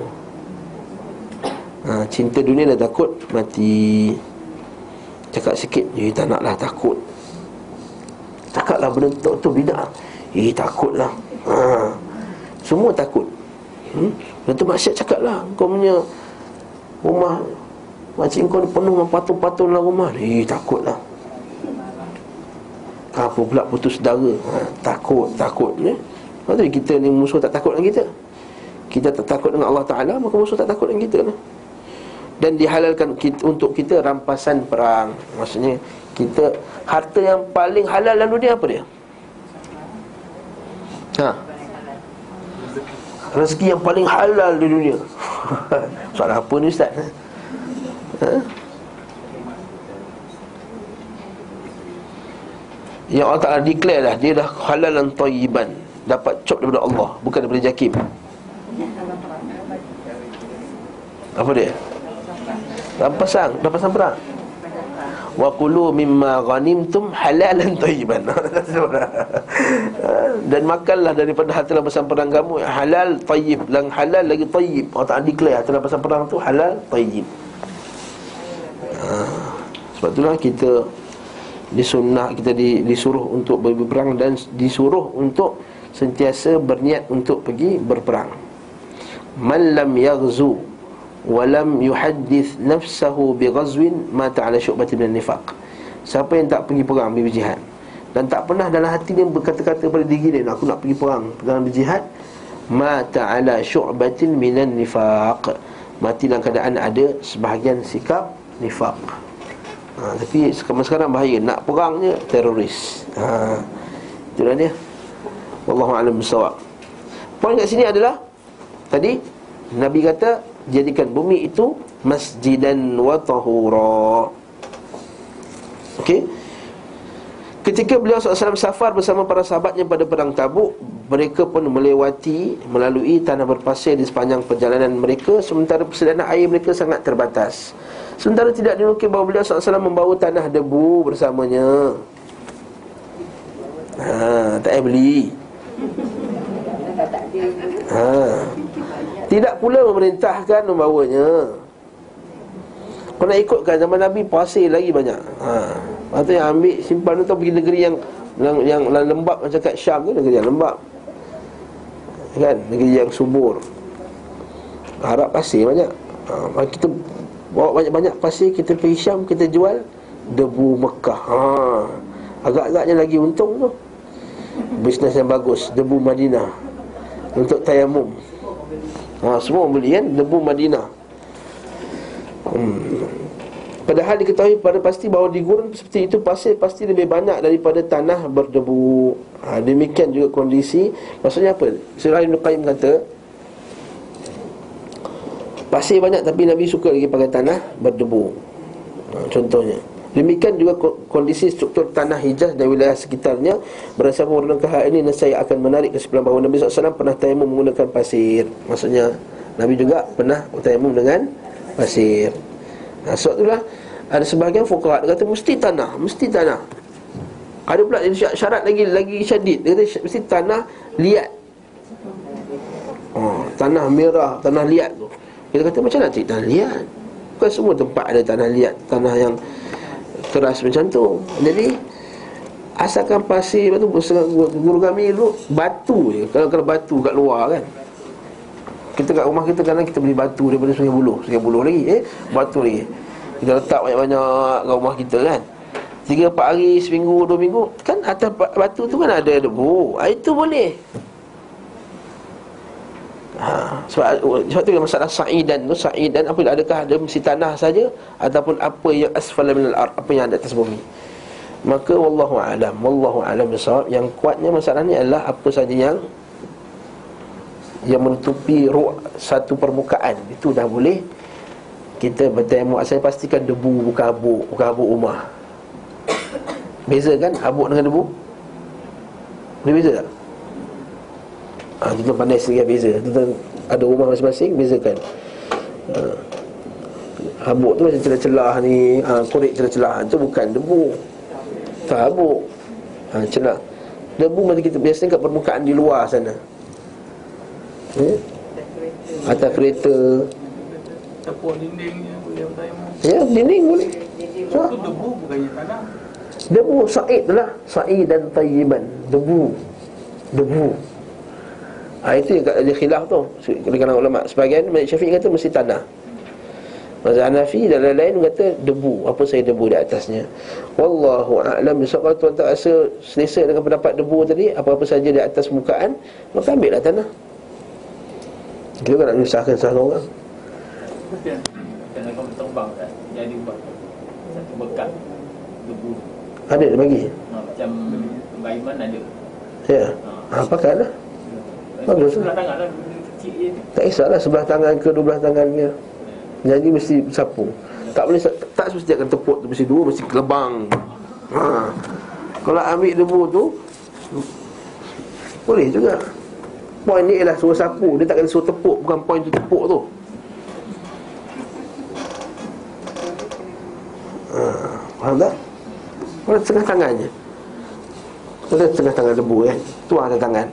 Ha, Cinta dunia dah takut Mati. Cakap sikit Eh tak naklah takut. Cakaplah benda tu, tu bina. Eh takutlah. Ha. Semua takut. Hmm? Dan tu maksiat cakap lah Kau punya rumah Makcik kau penuh dengan patung-patung dalam rumah Eh takut lah Apa pula putus saudara ha, Takut, takut ya? Lepas tu kita ni musuh tak takut dengan kita Kita tak takut dengan Allah Ta'ala Maka musuh tak takut dengan kita lah dan dihalalkan kita, untuk kita rampasan perang Maksudnya kita Harta yang paling halal dalam dunia apa dia? Ha? Rezeki yang paling halal di dunia Soalan apa ni Ustaz? Ha? Yang Allah Ta'ala declare lah Dia dah halal dan tayyiban Dapat cop daripada Allah Bukan daripada jakim Apa dia? Rampasan, rampasan perang. Wa kulu mimma ghanimtum halalan tayyiban. Dan makanlah daripada harta rampasan perang kamu halal tayyib, yang halal lagi tayyib. Allah Taala declare harta rampasan perang tu halal tayyib. Ha. Sebab itulah kita disunnah kita di, disuruh untuk berperang dan disuruh untuk sentiasa berniat untuk pergi berperang. Man lam yaghzu wa lam yuhaddith nafsahu bighazwin mata ala syu'batin min nifaq. Siapa yang tak pergi perang pergi berjihad dan tak pernah dalam hati dia berkata-kata pada diri dia aku nak pergi perang dalam berjihad mata ala syu'batin minan nifaq. Mati dalam keadaan ada sebahagian sikap nifaq. Ha, tapi sekarang, sekarang bahaya Nak perangnya teroris ha, Itulah dia Wallahu'alam bersawab Poin kat sini adalah Tadi Nabi kata Jadikan bumi itu Masjidan wa tahura. Okey. Ketika beliau SAW safar bersama para sahabatnya pada perang tabuk Mereka pun melewati Melalui tanah berpasir di sepanjang perjalanan mereka. Sementara persediaan air mereka sangat terbatas. Sementara tidak dinukil bahawa beliau SAW membawa tanah debu bersamanya. Ha, tak payah beli. Ha. Tidak pula memerintahkan membawanya. Kau nak ikutkan zaman Nabi pasir lagi banyak. Ha. Lepas tu yang ambil simpan tu pergi negeri yang yang, yang, yang lembab macam kat Syam tu negeri yang lembab. Kan? Negeri yang subur. Harap pasir banyak. Ha. Kita bawa banyak-banyak pasir kita pergi Syam kita jual debu Mekah. Ha. Agak-agaknya lagi untung tu. Bisnes yang bagus Debu Madinah. Untuk tayamum ha, Semua beli kan? Debu Madinah. Hmm. Padahal diketahui pada pasti bahawa di gurun seperti itu Pasir pasti lebih banyak daripada tanah berdebu. Ha, Demikian juga kondisi. Maksudnya apa? Surah Ibn Qayyim kata Pasir banyak tapi Nabi suka lagi pakai tanah berdebu. Ha, Contohnya Demikian juga kondisi struktur tanah Hijaz dan wilayah sekitarnya. Berdasarkan uraian hal ini saya akan menarik kesimpulan bahawa Nabi SAW pernah tayamum menggunakan pasir. Maksudnya Nabi juga pernah tayamum dengan pasir. Nah, Sebab itulah ada sebahagian fukahat kata mesti tanah, mesti tanah. Ada pula syarat lagi lagi syadid. Dia kata mesti tanah liat. Oh, Tanah merah, tanah liat tu. Kita kata macam nak cari tanah liat? Bukan semua tempat ada tanah liat Tanah yang keras macam tu. Jadi Asalkan pasir batu Guru kami dulu Batu je. Kalau kalau batu kat luar kan. Kita kat rumah kita kadang kita beli batu Daripada sungai buluh Sungai buluh lagi eh? Batu lagi. Kita letak banyak-banyak kat rumah kita kan. Tiga empat hari Seminggu dua minggu. Kan atas batu tu kan ada debu ah, Itu boleh sebab, sebab tu masalah sa'idan tu sa'idan apa adakah ada mesti tanah saja ataupun apa yang asfala minal ard apa yang ada atas bumi. Maka wallahu alam wallahu alam bisawab. Yang kuatnya masalah ni adalah apa saja yang yang menutupi ruh satu permukaan. Itu dah boleh. Kita bertemu saya pastikan debu bukan habuk bukan habuk rumah. Beza kan habuk dengan debu? Boleh beza tak? Ha, Tuan pandai sedikit beza. Tuan ada rumah masing-masing Bezakan. Ha. Habuk tu macam celah-celah ni ha, Korek celah-celah. Itu bukan debu. Tak habuk. Ha, Celah. Debu macam kita biasanya kat permukaan di luar sana. Hmm? Atas kereta. Tepuk boleh bertayamum. Ya, dinding boleh. Itu debu bukannya tanah. Debu sa'id lah. Sa'id dan tayyiban. Debu. Debu ha, Itu yang ada khilaf tu. Di kalangan ulama. Sebagian Malik Syafiq kata mesti tanah. Mazhab Hanafi dan lain-lain kata debu. Apa saya debu di atasnya? Wallahu a'lam. Sebab kalau tuan tak rasa selesa dengan pendapat debu tadi Apa-apa saja di atas mukaan Maka ambil lah tanah. Kita kan nak menyusahkan salah orang. Jangan kau terbang kan. Jadi buat. Satu bekat debu. Ada dia bagi. Ha, macam Baiman ada. Ya. Ha, Pakai lah Bagus. Sebelah tangan lah. Tak kisahlah sebelah tangan ke dua belah tangannya Jadi mesti sapu Tak boleh Tak mesti akan tepuk tu Mesti dua Mesti kelebang ha. Kalau ambil debu tu Boleh juga Poin ni ialah suruh sapu Dia tak kena suruh tepuk Bukan poin tu tepuk tu ha, Faham tak? Pada tengah tangan je Pada tengah tangan debu kan Tuang atas tangan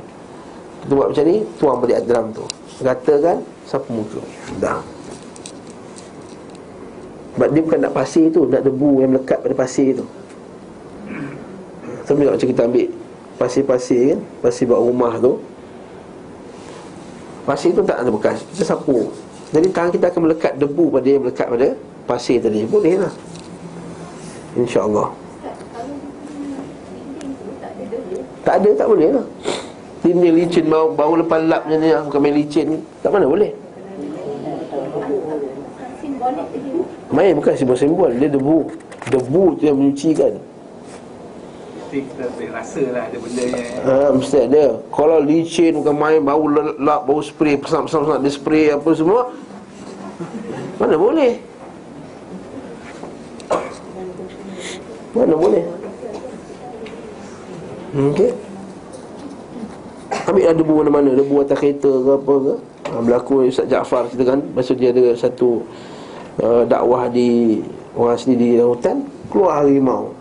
Kita buat macam ni Tuang balik dalam tu. Ratakan Sapu muka Dah Sebab dia bukan nak pasir tu Nak debu yang melekat pada pasir tu. Sama juga macam kita ambil Pasir-pasir kan Pasir buat rumah tu. Pasir tu tak ada bekas Kita sapu. Jadi tangan kita akan melekat debu pada yang melekat pada Pasir tadi. Boleh lah. InsyaAllah. Tak ada, tak boleh lah Dinding licin bau, bau lepas lap macam ni lah Bukan main licin ni. Tak mana boleh. Main bukan simbol-simbol. Dia debu Debu tu yang menyucikan. Tapi kita boleh rasa lah ada benda yang Ha, mesti ada. Kalau licin bukan main Bau lap, bau spray Pesam-pesam dia spray apa semua Mana boleh. Mana boleh. Okey Ambil lah debu mana-mana. Debu atas kereta ke apa ke. Ha, Berlaku Ustaz Jaafar cerita kan. Masa dia ada satu uh, Dakwah di Orang asli di hutan Keluar harimau.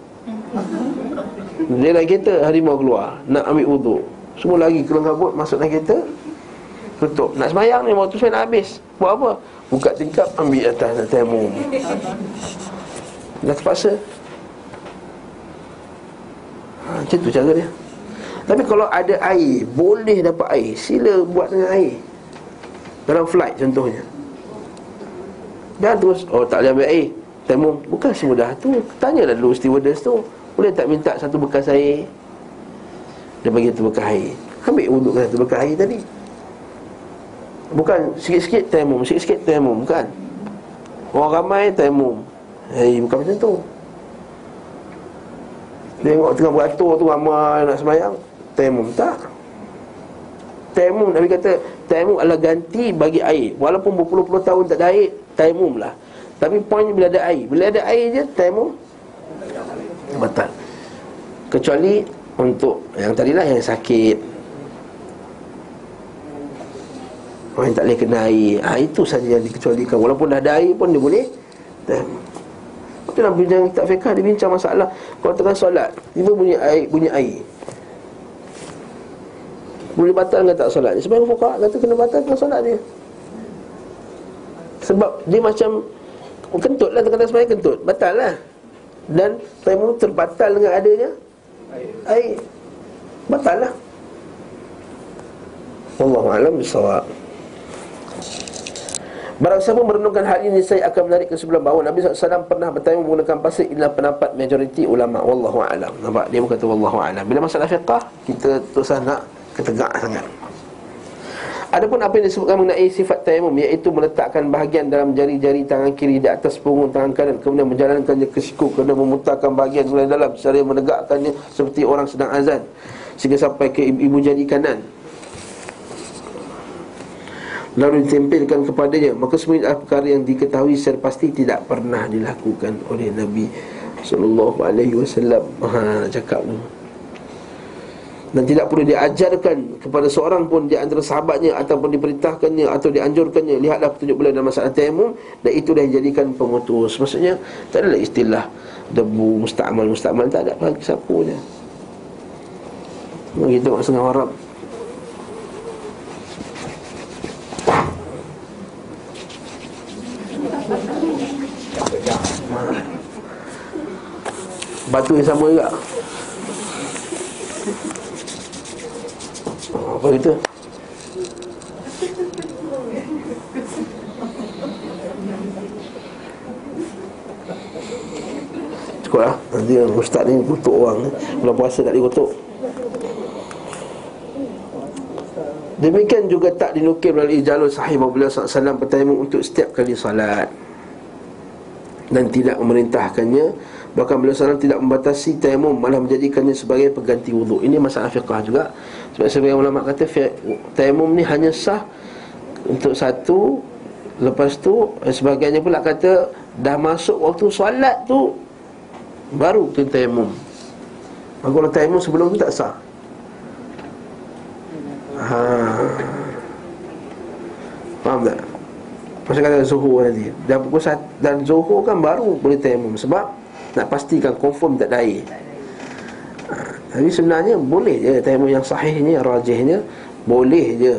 Dia naik kereta Harimau keluar. Nak ambil wuduk Semua lagi keluar kabut Masuk naik kereta Tutup. Nak semayang ni Waktu saya nak habis. Buat apa? Buka tingkap Ambil atas Nak tayamum Dah terpaksa. Ha, Macam tu cara dia Tapi kalau ada air Boleh dapat air Sila buat dengan air. Dalam flight contohnya. Jangan terus Oh tak boleh ambil air. Tayamum Bukan semudah tu. Tanyalah dulu stewardess tu. Boleh tak minta satu bekas air? Dia bagi satu bekas air. Ambil dengan satu bekas air tadi. Bukan sikit-sikit tayamum Sikit-sikit tayamum Bukan. Orang ramai tayamum Hei, bukan macam tu. Tengok tengah beratur tu ramai nak semayang Tayamum tak? Tayamum Nabi kata Tayamum adalah ganti bagi air. Walaupun berpuluh-puluh tahun tak ada air Tayamum lah. Tapi poinnya bila ada air. Bila ada air je Tayamum Batal. Kecuali Untuk Yang tadilah yang sakit. Orang yang tak boleh kena air. Ha, Itu saja yang dikecualikan. Walaupun dah ada air pun dia boleh itu dalam bincang kitab fiqah dia bincang masalah. Kalau tengah solat Tiba bunyi air, bunyi air Boleh batal ke tak solat Sebab fuqaha kata kena batal tengah solat dia. Sebab dia macam Kentut lah tengah semayang kentut. Batal lah. Dan tayamum terbatal dengan adanya Air. Batal lah. Wallahu'alam bisawab Barang siapa merenungkan hal ini Saya akan menarik kesimpulan bahawa Nabi SAW pernah bertanya menggunakan pasir Inilah pendapat majoriti ulama' Wallahu a'lam. Nampak? Dia berkata Wallahu a'lam. Bila masalah fiqah Kita terus nak ketegak sangat. Adapun apa yang disebutkan mengenai sifat tayamum Iaitu meletakkan bahagian dalam jari-jari tangan kiri Di atas punggung tangan kanan Kemudian menjalankannya ke siku Kemudian memutarkan bahagian mulai dalam Secara menegakkannya seperti orang sedang azan Sehingga sampai ke ibu jari kanan. Lalu ditempelkan kepadanya maka semua adalah perkara yang diketahui secara pasti tidak pernah dilakukan oleh Nabi sallallahu alaihi wasallam. Ha cakap tu dan tidak perlu diajarkan kepada seorang pun di antara sahabatnya ataupun diperintahkannya atau dianjurkannya. Lihatlah petunjuk beliau dalam masalah tayamum dan itu dah dijadikan pemutus maksudnya tak adalah istilah debu musta'mal musta'mal tak ada bagi sapunya begitu mak setengah Arab Batu yang sama juga Apa itu? Cukup lah. Nanti ustaz ni kutuk orang. Bulan puasa tak dikutuk. Demikian juga tak dinukil melalui jalur sahih beliau SAW bertayamum untuk setiap kali salat Dan tidak memerintahkannya Bahkan beliau SAW tidak membatasi tayamum Malah menjadikannya sebagai pengganti wuduk Ini masalah fiqah juga. Sebab sebagian ulama kata Tayamum ni hanya sah Untuk satu Lepas tu Sebagainya pula kata Dah masuk waktu solat tu Baru kena tayamum. Kalau tayamum sebelum tu tak sah. Ha. Faham tak? Masa kata zuhur tadi. Dan pukul dan zuhur kan baru boleh tayamum. Sebab Nak pastikan confirm tak ada air. Tapi sebenarnya boleh je Tayamum yang sahihnya, rajihnya Boleh je.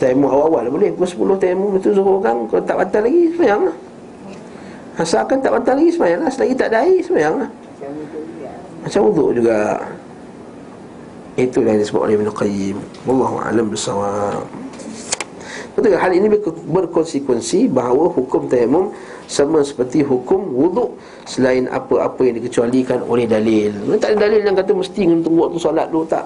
Tayamum awal-awal boleh Pukul 10 tayamum itu suruh orang Kalau tak batal lagi semayang lah. Asalkan tak batal lagi semayang lah. Selagi tak ada air semayang lah. Macam wuduk juga. Itulah yang disebut oleh Ibn Qayyim. Wallahu'alam bersawab Betul hal ini berkonsekuensi bahawa hukum tayamum sama seperti hukum wuduk selain apa-apa yang dikecualikan oleh dalil. Tak ada dalil yang kata mesti tunggu waktu solat dulu tak.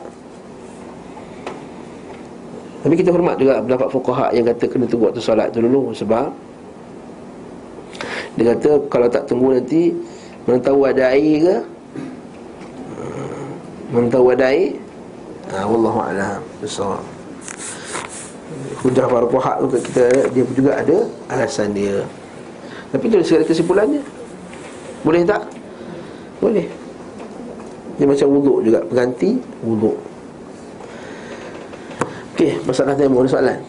Tapi kita hormat juga pendapat fuqaha yang kata kena tunggu waktu solat tu dulu sebab dia kata kalau tak tunggu nanti mana tahu ada air ke? Mana tahu ada air? Ha, wallahu a'lam. Besar hujah para puhak tu kita dia juga ada alasan dia. Tapi itu segala kesimpulannya. Boleh tak? Boleh. Dia macam wuduk juga. Berganti wuduk. Okey, masalah temu ada soalan?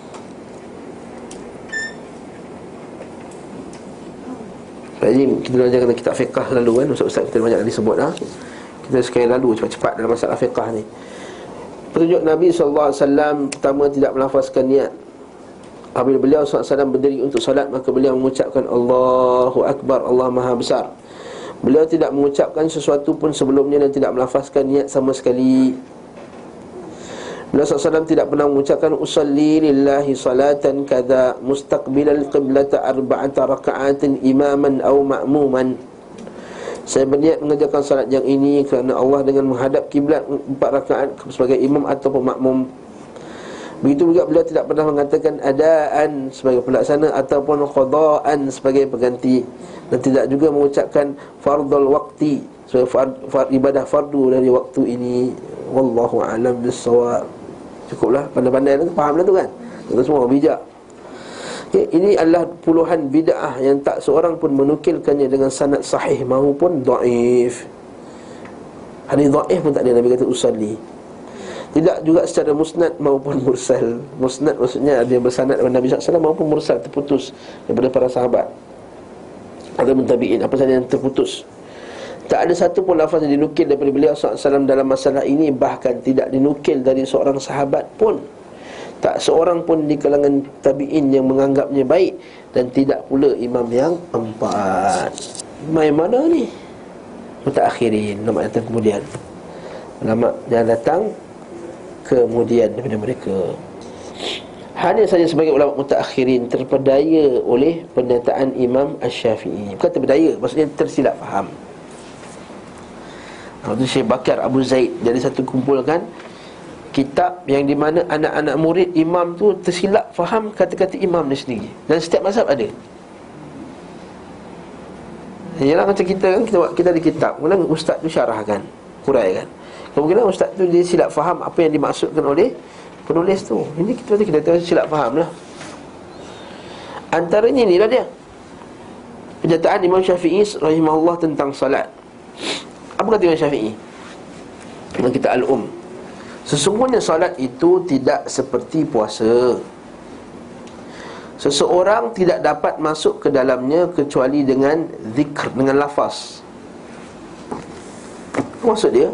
Jadi kita belajar kata kitab fiqah lalu kan. Ustaz-ustaz kita banyak kali sebut ha? Kita sekali lalu cepat-cepat dalam masalah fiqah ni Petunjuk Nabi SAW Pertama tidak melafazkan niat. Apabila beliau SAW berdiri untuk salat Maka beliau mengucapkan Allahu Akbar Allah Maha Besar. Beliau tidak mengucapkan sesuatu pun sebelumnya Dan tidak melafazkan niat sama sekali. Beliau SAW tidak pernah mengucapkan Usalli lillahi salatan kada Mustaqbilal qiblata arba'ata raka'atin imaman au ma'muman saya berniat mengerjakan salat yang ini kerana Allah dengan menghadap kiblat empat rakaat sebagai imam ataupun makmum. Begitu juga beliau tidak pernah mengatakan adaan sebagai pelaksana ataupun qadaan sebagai pengganti dan tidak juga mengucapkan fardul waqti sebagai fard, fard, ibadah fardu dari waktu ini. Wallahu a'lam bissawab. Cukuplah pandai-pandai tu faham dah tu kan. Kita semua bijak. Okay, ini adalah puluhan bid'ah yang tak seorang pun menukilkannya dengan sanad sahih maupun dhaif. Hadis dhaif pun tak ada Nabi kata usalli. Tidak juga secara musnad maupun mursal. Musnad maksudnya ada yang bersanad dengan Nabi SAW maupun mursal terputus daripada para sahabat. Ada mentabi'in apa saja yang terputus. Tak ada satu pun lafaz yang dinukil daripada beliau SAW dalam masalah ini Bahkan tidak dinukil dari seorang sahabat pun tak seorang pun di kalangan tabi'in yang menganggapnya baik Dan tidak pula imam yang empat. Imam yang mana ni? Mutakhirin Ulama datang kemudian. Ulama yang datang Kemudian daripada mereka. Hanya saja sebagai ulama mutakhirin Terpedaya oleh pernyataan Imam Ash-Syafi'i Bukan terpedaya Maksudnya tersilap faham. Waktu Syekh Bakar Abu Zaid Jadi satu kumpulkan kitab yang di mana anak-anak murid imam tu tersilap faham kata-kata imam ni sendiri. Dan setiap mazhab ada. Yalah macam kita kan kita kita ada kitab. Kemudian ustaz tu syarahkan huraikan. Kemungkinan ustaz tu dia silap faham apa yang dimaksudkan oleh penulis tu. Ini kita kita tahu silap faham lah. Antaranya inilah dia. Penyataan Imam Syafi'i rahimahullah tentang salat. Apa kata Imam Syafi'i? Dalam kitab Al-Um Sesungguhnya solat itu tidak seperti puasa Seseorang tidak dapat masuk ke dalamnya Kecuali dengan zikr, dengan lafaz Apa maksud dia?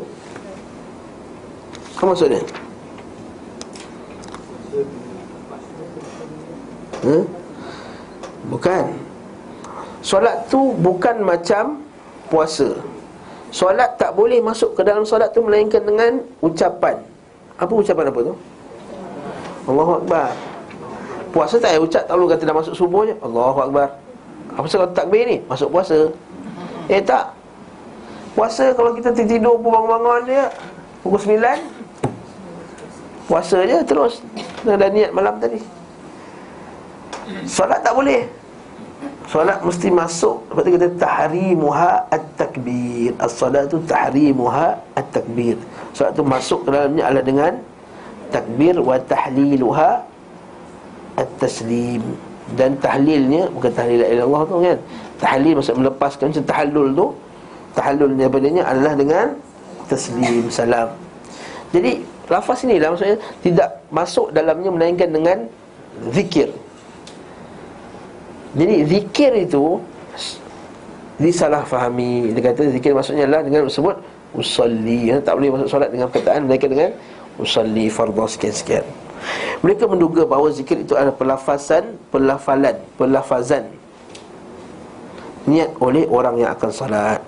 Apa maksud dia? Hmm? Bukan Solat tu bukan macam puasa Solat tak boleh masuk ke dalam solat tu Melainkan dengan ucapan apa ucapan apa tu? Allahu Akbar. Puasa tak payah ucap Tak perlu kata dah masuk subuh je Allahu Akbar. Apa sebab takbir ni? Masuk puasa. Eh tak. Puasa kalau kita tidur pun bangun-bangun dia Pukul 9 Puasa je terus. Dah niat malam tadi. Solat tak boleh Solat mesti masuk. Sebab tu kata tahrimuha at-takbir. As-solat tu tahrimuha at-takbir. Solat tu masuk ke dalamnya adalah dengan Takbir wa tahliluha At-taslim. Dan tahlilnya Bukan tahlil Allah tu kan? Tahlil maksud melepaskan macam tahallul tu Tahallul daripadanya adalah dengan Taslim, salam. Jadi lafaz ni lah maksudnya Tidak masuk dalamnya melainkan dengan Zikir jadi zikir itu Jadi salah fahami Dia kata zikir maksudnya adalah dengan sebut Usalli. Ya, Tak boleh masuk solat dengan perkataan Mereka dengan Usalli fardah sekian-sekian. Mereka menduga bahawa zikir itu adalah pelafazan Pelafalan Pelafazan. Niat oleh orang yang akan salat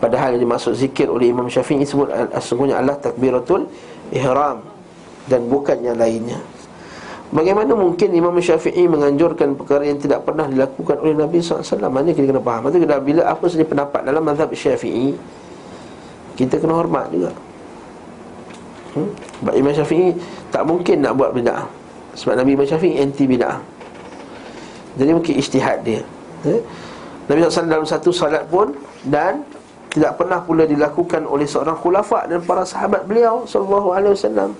Padahal yang dimaksud zikir oleh Imam Syafi'i sebut Sesungguhnya Allah takbiratul ihram. Dan bukan yang lainnya Bagaimana mungkin Imam Syafi'i menganjurkan perkara yang tidak pernah dilakukan oleh Nabi SAW Maksudnya kita kena faham. Maksudnya bila apa saja pendapat dalam mazhab Syafi'i Kita kena hormat juga. Hmm? Sebab Imam Syafi'i tak mungkin nak buat bid'ah. Sebab Nabi Imam Syafi'i anti bid'ah. Jadi mungkin istihad dia. Eh? Nabi SAW dalam satu salat pun Dan tidak pernah pula dilakukan oleh seorang khulafak dan para sahabat beliau sallallahu alaihi wasallam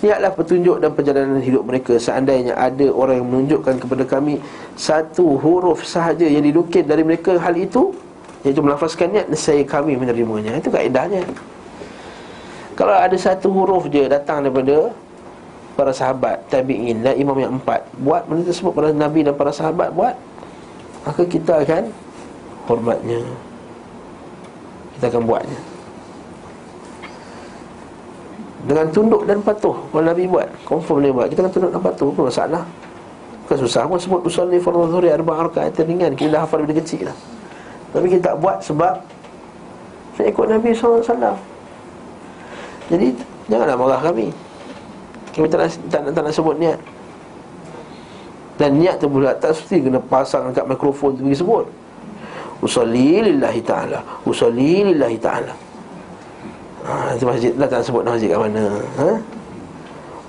Lihatlah petunjuk dan perjalanan hidup mereka. Seandainya ada orang yang menunjukkan kepada kami Satu huruf sahaja yang dilukir dari mereka hal itu Iaitu melafazkan niat Nesaya kami menerimanya. Itu kaedahnya. Kalau ada satu huruf je datang daripada Para sahabat Tabi'in dan imam yang empat Buat benda tersebut para Nabi dan para sahabat buat Maka kita akan Hormatnya. Kita akan buatnya dengan tunduk dan patuh Kalau Nabi buat Confirm dia buat. Kita akan tunduk dan patuh Apa masalah. Bukan susah pun sebut Usalli fardu zuhri Arba Itu ringan Kita dah hafal dari kecil lah. Tapi kita tak buat sebab Saya ikut Nabi SAW Jadi Janganlah marah kami. Kami tak nak, tak, tak, tak nak sebut niat. Dan niat tu pula Tak mesti kena pasang dekat mikrofon tu pergi sebut. Usalli lillahi ta'ala. Usalli lillahi ta'ala Ha, masjid lah tak sebut masjid kat mana. Ha?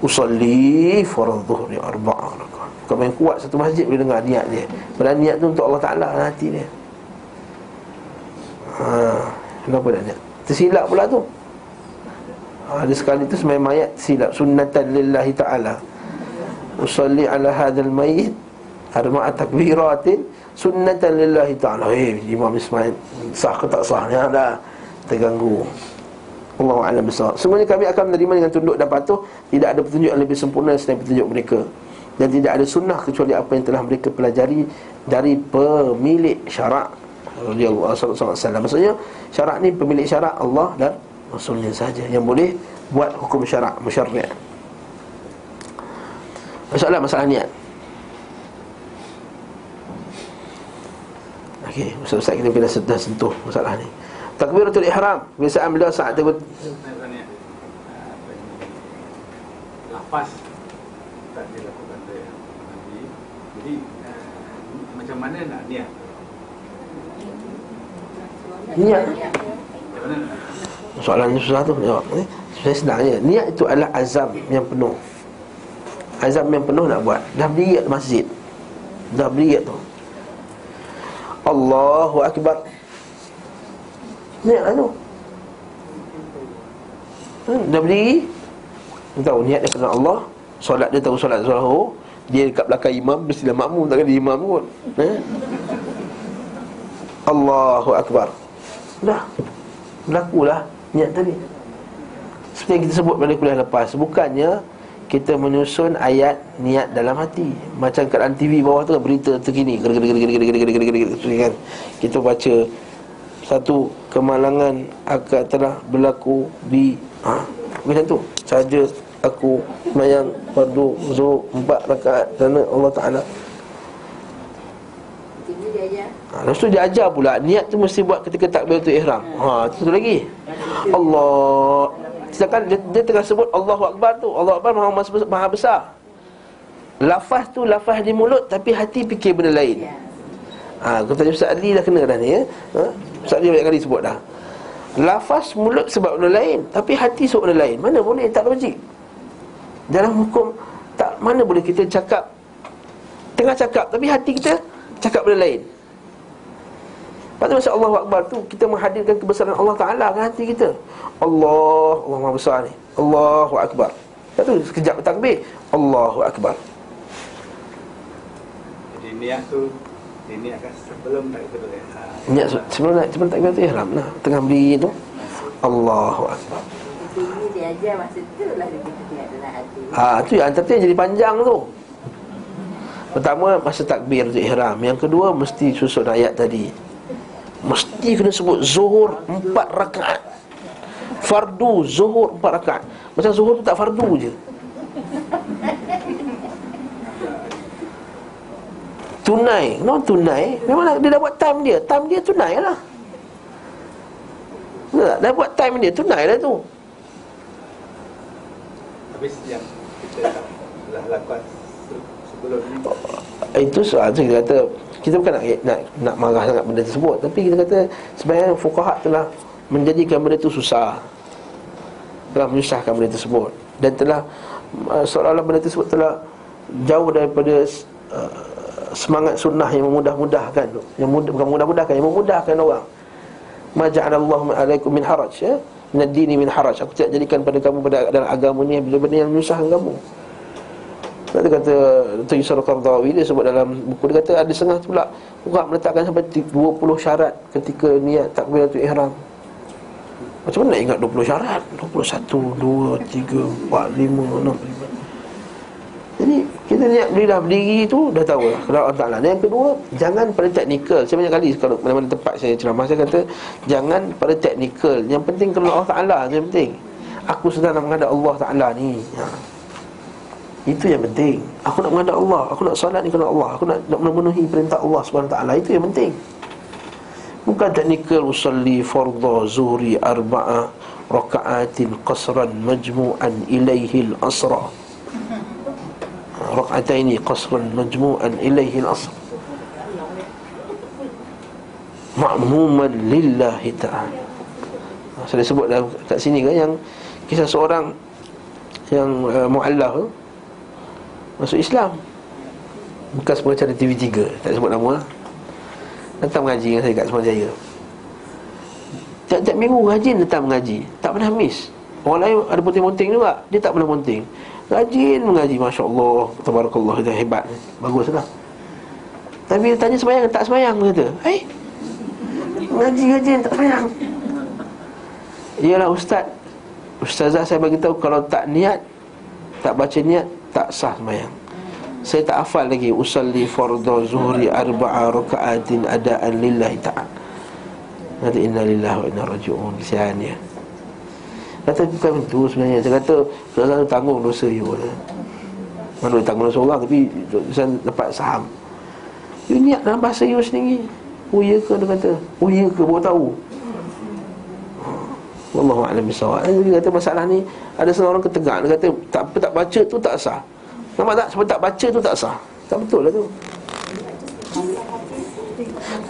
Usalli faradhuhri arba'a rakaat Kalau yang kuat satu masjid boleh dengar niat dia. Padahal niat tu untuk Allah Ta'ala hati dia. Ha, Kenapa dah niat? Tersilap pula tu. Ha, Ada sekali tu semai mayat silap Sunnatan lillahi ta'ala. Usalli ala hadal mayit Arma'a takbiratin Sunnatan lillahi ta'ala. Hei Imam Ismail Sah ke tak sah? Ni ada. Terganggu Allah Alam besar Semuanya kami akan menerima dengan tunduk dan patuh. Tidak ada petunjuk yang lebih sempurna selain petunjuk mereka. Dan tidak ada sunnah kecuali apa yang telah mereka pelajari Dari pemilik syarak. Rasulullah SAW Maksudnya syarak ni pemilik syarak Allah dan Rasulnya sahaja Yang boleh buat hukum syarak Masyarakat Masalah masalah niat. Okey, Ustaz-Ustaz kita kena dah sentuh masalah ni Takbiratul ihram. Biasaan beliau saat Sebenarnya Lafaz Tak dilakukan Nabi Jadi uh, Macam mana nak niat? Niat. Soalan ni susah tu. Jawab eh? Saya senang je Niat itu adalah azam yang penuh. Azam yang penuh nak buat. Dah berdiri kat masjid. Dah berdiri kat tu. Allahu Akbar Niat lah tu. Hmm, Dah berdiri. Dia tahu niat dia kerana Allah. Solat dia tahu solat zuhur. Dia dekat belakang imam Mestilah makmum Takkan dia imam pun. Eh? Allahu Akbar. Dah. Berlakulah niat tadi. Seperti yang kita sebut pada kuliah lepas Bukannya kita menyusun ayat niat dalam hati. Macam kat TV bawah tu kan berita terkini Kita baca satu kemalangan akan telah berlaku di ha, macam tu. Saja aku semayang fardu zuhur empat rakaat kerana Allah Taala. Ha, lepas tu dia ajar pula Niat tu mesti buat ketika takbiratul ihram. Ha, tu, tu lagi. Allah. Sedangkan dia, dia tengah sebut Allahu Akbar tu. Allah Akbar maha, maha, maha besar. Lafaz tu lafaz di mulut Tapi hati fikir benda lain. Ha, kata Ustaz Ali dah kena dah ni ya? Ha? Ustaz Ali banyak kali sebut dah. Lafaz mulut sebab benda lain Tapi hati sebab benda lain. Mana boleh tak logik? Dalam hukum tak Mana boleh kita cakap Tengah cakap Tapi hati kita Cakap benda lain? Lepas tu masa Allahu Akbar tu Kita menghadirkan kebesaran Allah Ta'ala Kan hati kita. Allah Allah Maha Besar ni. Allahu Akbar. Lepas tu sekejap takbir Allahu Akbar. Jadi niat tu Diniatkan sebelum tak kita boleh Niat se- sebelum nak sebelum takbir ihram lah Tengah berdiri tu. Allahu Akbar. Ini dia ajar masa tu lah dia niat dalam hati. Ha tu yang jadi panjang tu. Pertama masa takbir tu ihram, yang kedua mesti susun ayat tadi. Mesti kena sebut Zuhur empat rakaat. Fardu Zuhur empat rakaat. Macam Zuhur tu tak fardu je Tunai. No tunai. Memang dia dah buat time dia. Time dia tunai lah. Betul tak? Dah buat time dia Tunai lah tu. Habis yang kita telah lakukan se- sebelum ni? Itu soal tu kita kata Kita bukan nak, nak nak marah sangat benda tersebut. Tapi kita kata Sebenarnya fukahat telah Menjadikan benda tu susah. Telah menyusahkan benda tersebut. Dan telah uh, Seolah-olah benda tersebut telah Jauh daripada uh, Semangat sunnah yang memudah-mudahkan. Yang mudah, bukan mudah-mudahkan Yang memudahkan orang. Ma ja'alallahu alaikum min haraj ya? Min ad-dini min haraj. Aku tidak jadikan pada kamu pada dalam agama ni Benda-benda yang menyusahkan kamu. Nanti kata Dr. Yusuf Qardawi Dia sebut dalam buku Dia kata ada setengah pula Orang meletakkan sampai 20 syarat Ketika niat takbiratul ihram. Macam mana nak ingat 20 syarat? 21, 2, 3, 4, 5, 6 Jadi kita niat berilah berdiri tu Dah tahu lah Kalau Allah Ta'ala yang kedua Jangan pada teknikal Saya banyak kali Kalau mana-mana tempat saya ceramah Saya kata Jangan pada teknikal Yang penting kalau Allah Ta'ala Yang penting. Aku sedang nak menghadap Allah Ta'ala ni. Ha. Itu yang penting. Aku nak menghadap Allah. Aku nak solat ni kerana Allah. Aku nak, nak memenuhi perintah Allah SWT Itu yang penting. Bukan teknikal Usalli fardha zuhri arba'a Raka'atin qasran majmu'an ilaihil asra Raka'ataini qasran majmu'an ilaihil asra Ma'muman lillahi ta'ala Saya sebut dalam kat sini kan Yang kisah seorang Yang uh, mu'allaf tu Masuk Islam. Bekas pengacara TV3 Tak sebut nama. Lah Datang mengaji dengan saya kat Semua Jaya Tiap-tiap minggu rajin datang mengaji Tak pernah miss Orang lain ada ponting-ponting juga. Dia tak pernah ponting Rajin mengaji Masya Allah Tabarakallah Itu hebat. Bagus lah. Tapi dia tanya semayang Tak semayang Dia kata. Eh? Mengaji rajin tak semayang. Yalah ustaz. Ustazah saya bagi tahu Kalau tak niat Tak baca niat Tak sah semayang. Saya tak hafal lagi usalli fardhu zuhri arba'a raka'atin adaan lillahi ta'ala. Kata inna lillahi wa inna raji'un. Kesian dia Kata bukan itu sebenarnya Saya kata Selalu tanggung dosa you kata. Mana boleh tanggung dosa orang Tapi Saya dapat saham You niat dalam bahasa you sendiri Oh iya ke dia kata Oh iya ke baru tahu Wallahu a'lam bisawab. Dia kata masalah ni ada seorang orang ketegak dia kata tak apa tak baca tu tak sah. Nampak tak? Sebab tak baca tu tak sah Tak betul lah tu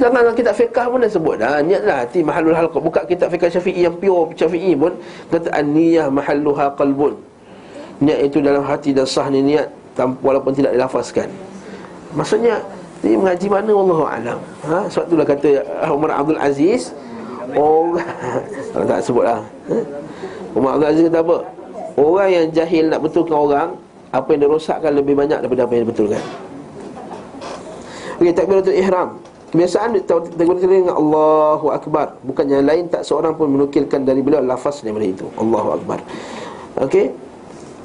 Sedangkan kitab fiqah pun dah sebut dah Niatlah hati mahalul halqa Buka kitab fiqah syafi'i yang pure syafi'i pun Kata an-niyah mahalluha qalbun Niat itu dalam hati dan sah ni niat tanpa, Walaupun tidak dilafazkan Maksudnya Ini mengaji mana Allah Alam ha? Sebab itulah kata Umar Abdul Aziz Oh Tak sebut lah ha? Umar Abdul Aziz kata apa Orang yang jahil nak betulkan orang apa yang dirosakkan lebih banyak daripada apa yang dibetulkan. Okey, takbiratul ihram. Kebiasaan takbiratul ihram dengan Allahu akbar, bukan yang lain tak seorang pun menukilkan dari beliau lafaz daripada itu. Allahu akbar. Okey.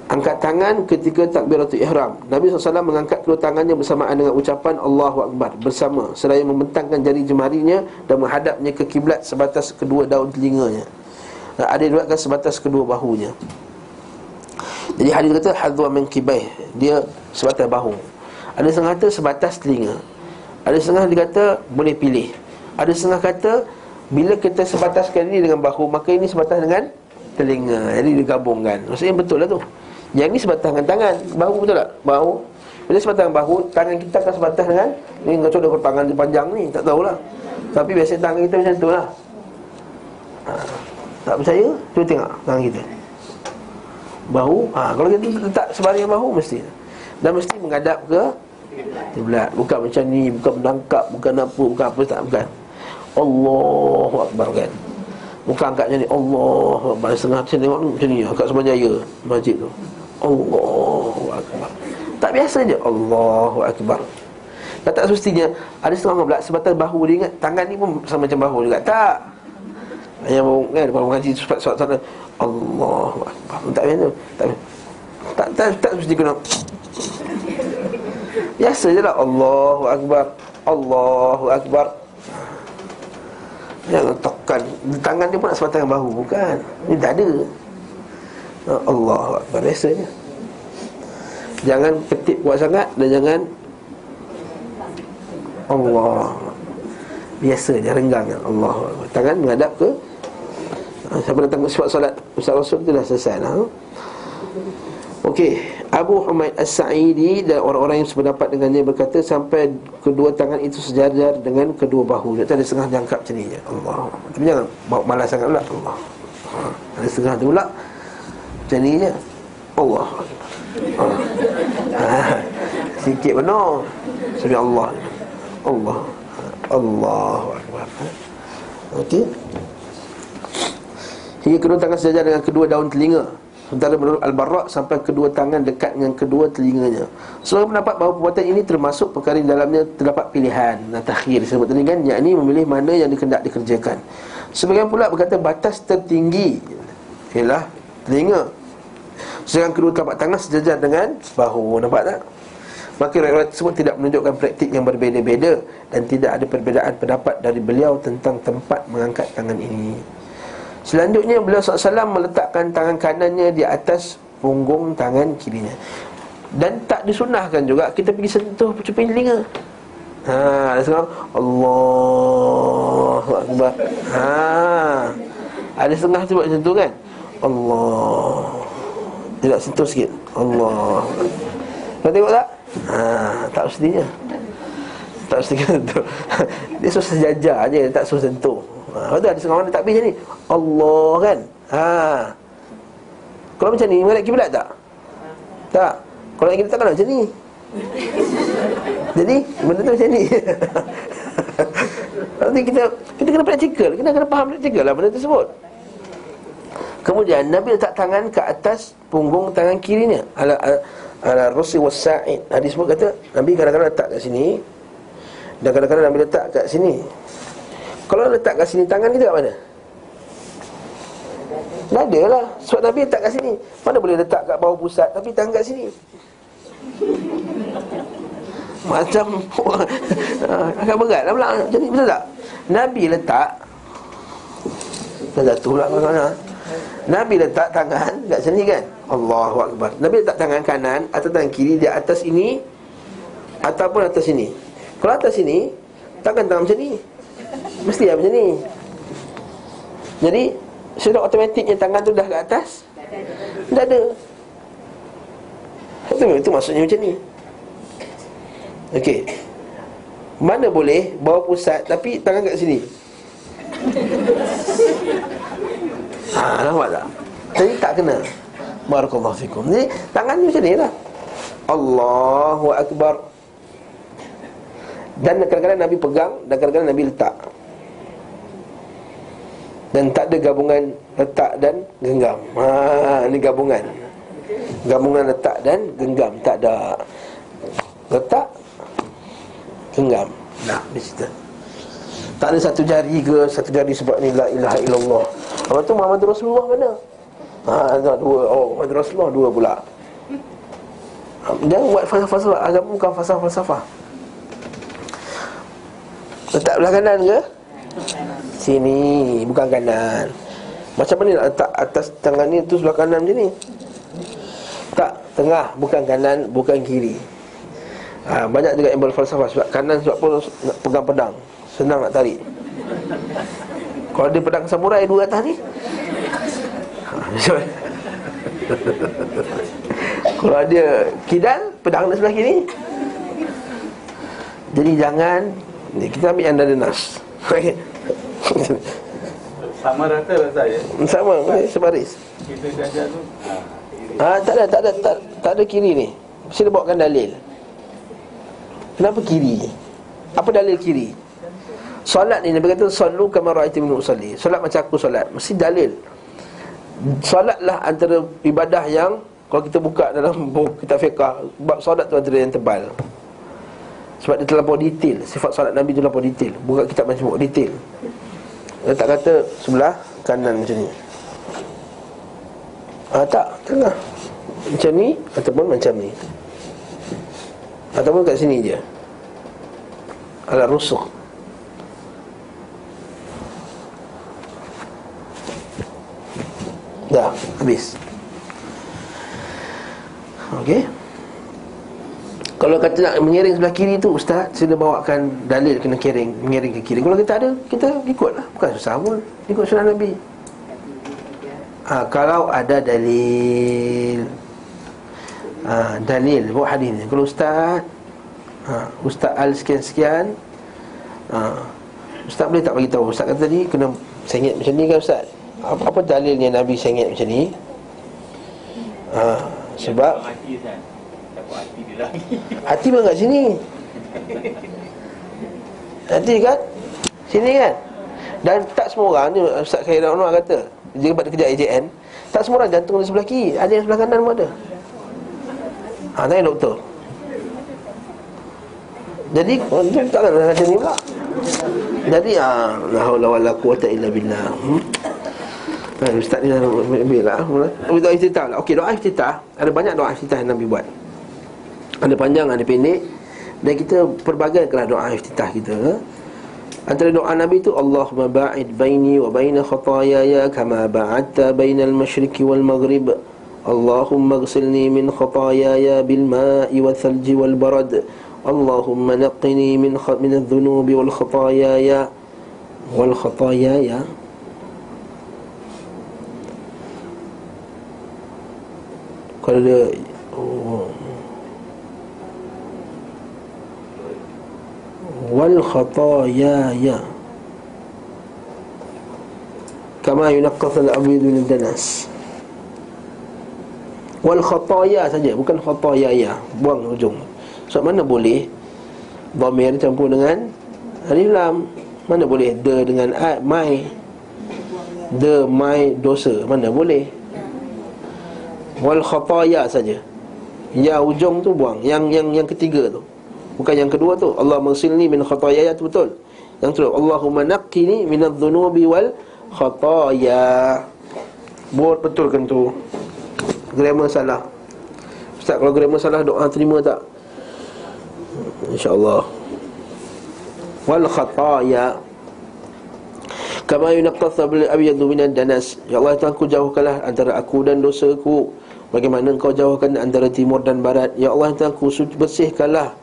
Angkat tangan ketika takbiratul ihram. Nabi SAW mengangkat kedua tangannya bersamaan dengan ucapan Allahu akbar bersama seraya membentangkan jari jemarinya dan menghadapnya ke kiblat sebatas kedua daun telinganya. Dan ada diriwayatkan sebatas kedua bahunya. Jadi hadis kata hadwa min kibai Dia sebatas bahu Ada setengah kata sebatas telinga Ada setengah dia kata boleh pilih. Ada setengah kata Bila kita sebataskan ini dengan bahu Maka ini sebatas dengan telinga. Jadi digabungkan Maksudnya betul lah tu. Yang ini sebatas dengan tangan. Bahu betul tak? Bahu. Bila sebatas dengan bahu Tangan kita akan sebatas dengan Ini contoh kalau tangan panjang ni. Tak tahulah. Tapi biasa tangan kita macam tu lah. Ha. Tak percaya? Cuba tengok tangan kita. Bahu. Ha, Kalau kita letak sebaring bahu mesti. Dan mesti menghadap ke Kiblat Bukan macam ni Bukan menangkap Bukan apa Bukan apa. Tak Bukan. Allahu Akbar kan. Bukan angkat macam ni Allahu Akbar. Setengah macam tengok macam ni Angkat semua jaya Masjid tu. Allahu Akbar. Tak biasa je Allahu Akbar. Tak, tak semestinya Ada setengah orang pula Sebatas bahu dia ingat Tangan ni pun sama macam bahu juga. Tak. Yang kan kalau mengaji sebab sana Allahu akbar. Tak biasa. Tak tak tak, tak mesti kena. Biasa je lah. Allahu akbar. Allahu akbar. Jangan tekan Tangan dia pun nak sebatang bahu. Bukan. Ini tak ada Allah Akbar. Biasanya Jangan ketip kuat sangat Dan jangan Allah. Biasa dia renggang Allah. Tangan menghadap ke? Ha, Siapa datang sifat solat? Ustaz Rasul tu dah selesai lah. Okey, Abu Humaid As-Sa'idi dan orang-orang yang sependapat dengannya berkata sampai kedua tangan itu sejajar dengan kedua bahu. Dia tak ada setengah jangkap macam ni je. Allah. Tapi jangan bawa malas sangat pula. Allah. Ha, ada setengah tu pula. Macam ni je. Allah. Ha. Ha. Sikit benar. Sebab Allah. Allah. Allah. Okey. Hingga kedua tangan sejajar dengan kedua daun telinga Sementara menurut Al-Barra sampai kedua tangan dekat dengan kedua telinganya. Seorang pendapat bahawa perbuatan ini termasuk perkara di dalamnya terdapat pilihan dan takhir disebut tadi kan yakni memilih mana yang dikendak dikerjakan. Sebagian pula berkata batas tertinggi ialah telinga. Sedangkan kedua telapak tangan sejajar dengan bahu. Nampak tak? Maka riwayat tersebut tidak menunjukkan praktik yang berbeza-beza dan tidak ada perbezaan pendapat dari beliau tentang tempat mengangkat tangan ini. Selanjutnya beliau SAW meletakkan tangan kanannya di atas punggung tangan kirinya. Dan tak disunahkan juga kita pergi sentuh cuping telinga. Ha, ada Allah Akbar. Ha Ada setengah tu buat tu kan? Allah Tidak sentuh sikit. Allah Kau tengok tak? Ha, tak mestinya. Tak mesti sentuh Dia suruh sejajar je Tak suruh sentuh Ha, ada setengah orang takbir macam ni. Allah kan. Ha. Kalau macam ni, menghadap kiblat tak? Tak. Kalau kita tak macam ni. Jadi, benda tu macam ni. Nanti kita kita kena praktikal, kita kena faham praktikal lah benda tersebut. Kemudian Nabi letak tangan ke atas punggung tangan kirinya. Ala ala Rusi was Sa'id. Hadis sebut kata Nabi kadang-kadang letak kat sini dan kadang-kadang Nabi letak kat sini. Kalau letak kat sini tangan kita kat mana? Tak ada lah. Sebab Nabi letak kat sini. Mana boleh letak kat bawah pusat Tapi tangan kat sini? Macam Agak berat lah pula. Jadi betul tak? Nabi letak jatuh pula mana Nabi letak tangan kat sini kan? Allahu Akbar. Nabi letak tangan kanan Atau tangan kiri di atas ini Ataupun atas sini. Kalau atas sini Tangan-tangan macam ni Mesti lah macam ni. Jadi Sudah otomatiknya tangan tu dah ke atas? Tak ada. Itu, itu maksudnya macam ni. Okey. Mana boleh bawa pusat Tapi tangan kat sini? Haa nampak tak? Jadi tak kena. Barakallahu fikum. Jadi tangan macam ni lah. Allahu Akbar. Dan kadang-kadang Nabi pegang Dan kadang-kadang Nabi letak dan tak ada gabungan letak dan genggam. Ha ni gabungan. Gabungan letak dan genggam tak ada. Letak genggam. Nah, di situ. Tak ada satu jari ke satu jari sebab ni la ilaha illallah. Apa tu Muhammad Rasulullah mana? Ha ada dua. Oh, Muhammad Rasulullah dua pula. Jangan buat falsafah agama bukan falsafah-falsafah. Letak belah kanan ke? Sini Bukan kanan. Macam mana nak letak atas tangan ni tu sebelah kanan macam ni? Tak Tengah Bukan kanan Bukan kiri. Ha, Banyak juga yang berfalsafah Sebab kanan sebab pun nak pegang pedang. Senang nak tarik. Kalau dia pedang samurai Dua atas ni? Ha, Kalau ada kidal Pedang di sebelah kiri? Jadi jangan Kita ambil yang ada nas Sama rata lah saya Sama, sebaris. Kita jajan tu Ah, tak ada, tak ada, tak, tak ada kiri ni. Mesti dia bawakan dalil. Kenapa kiri? Apa dalil kiri? Solat ni, Nabi kata Sallu kama ra'aiti min usalli. Solat macam aku solat. Mesti dalil. Solatlah antara ibadah yang Kalau kita buka dalam buku kitab fiqah Bab solat tu antara yang tebal. Sebab dia terlampau detail. Sifat solat Nabi tu terlampau detail. Buka kitab macam detail dia tak kata sebelah kanan macam ni. Ha, Tak, tengah Macam ni ataupun macam ni. Ataupun kat sini je. Ala rusuk. Dah, habis. Okay kalau kata nak mengiring sebelah kiri tu Ustaz Sila bawakan dalil kena kiring Mengiring ke kiri Kalau kita ada Kita ikutlah. Bukan susah pun. Ikut sunnah Nabi. Ha, Kalau ada dalil. Ha, Dalil Bawa hadis ni. Kalau Ustaz ha, Ustaz Al sekian-sekian ha, Ustaz boleh tak bagi tahu Ustaz kata tadi Kena sengit macam ni kan Ustaz? Apa, apa dalilnya Nabi sengit macam ni? Ha, Sebab hati pun kat sini. Hati kat Sini kan? Dan tak semua orang ni Ustaz Khairat Anwar kata Dia buat kerja AJN Tak semua orang jantung di sebelah kiri Ada yang sebelah kanan pun ada. Ha, tanya doktor. Jadi dia takkan nak macam ni pula. Jadi ah, La haula wa la quwata illa billah. Hmm? Ha, Ustaz ni dah ambil lah. Doa iftitah lah. Okey doa iftitah Ada banyak doa iftitah yang Nabi buat Ada panjang, ada pendek. Dan kita perbagaikanlah doa iftitah kita? Antara doa Nabi tu Allahumma ba'id baini wa baina khatayaya Kama ba'adta baina al-mashriqi wal maghrib. Allahumma gsilni min khatayaya bil ma'i wal thalji wal barad. Allahumma naqqini min, min al-dhunubi wal khatayaya. Wal khatayaya. Kalau oh. Wal khatayaya Kama yunaqqas al-abid min danas Wal khataya saja Bukan khatayaya. Buang ujung. Sebab mana boleh Dhamir campur dengan Alif lam? Mana boleh De dengan a, mai? De mai dosa. Mana boleh? Wal khataya saja. Ya ujung tu buang. Yang yang yang ketiga tu Bukan yang kedua tu. Allah mengsilni min khataya tu betul. Yang tu Allahumma naqqini min adh-dhunubi wal khataya. Buat betulkan tu? Grammar salah. Ustaz kalau grammar salah doa terima tak? InsyaAllah. Wal khataya. Kama yunaqqatha bil abyadu minad danas. Ya Allah Tuhan ku jauhkanlah antara aku dan dosaku Bagaimana engkau jauhkan antara timur dan barat? Ya Allah Tuhan ku bersihkanlah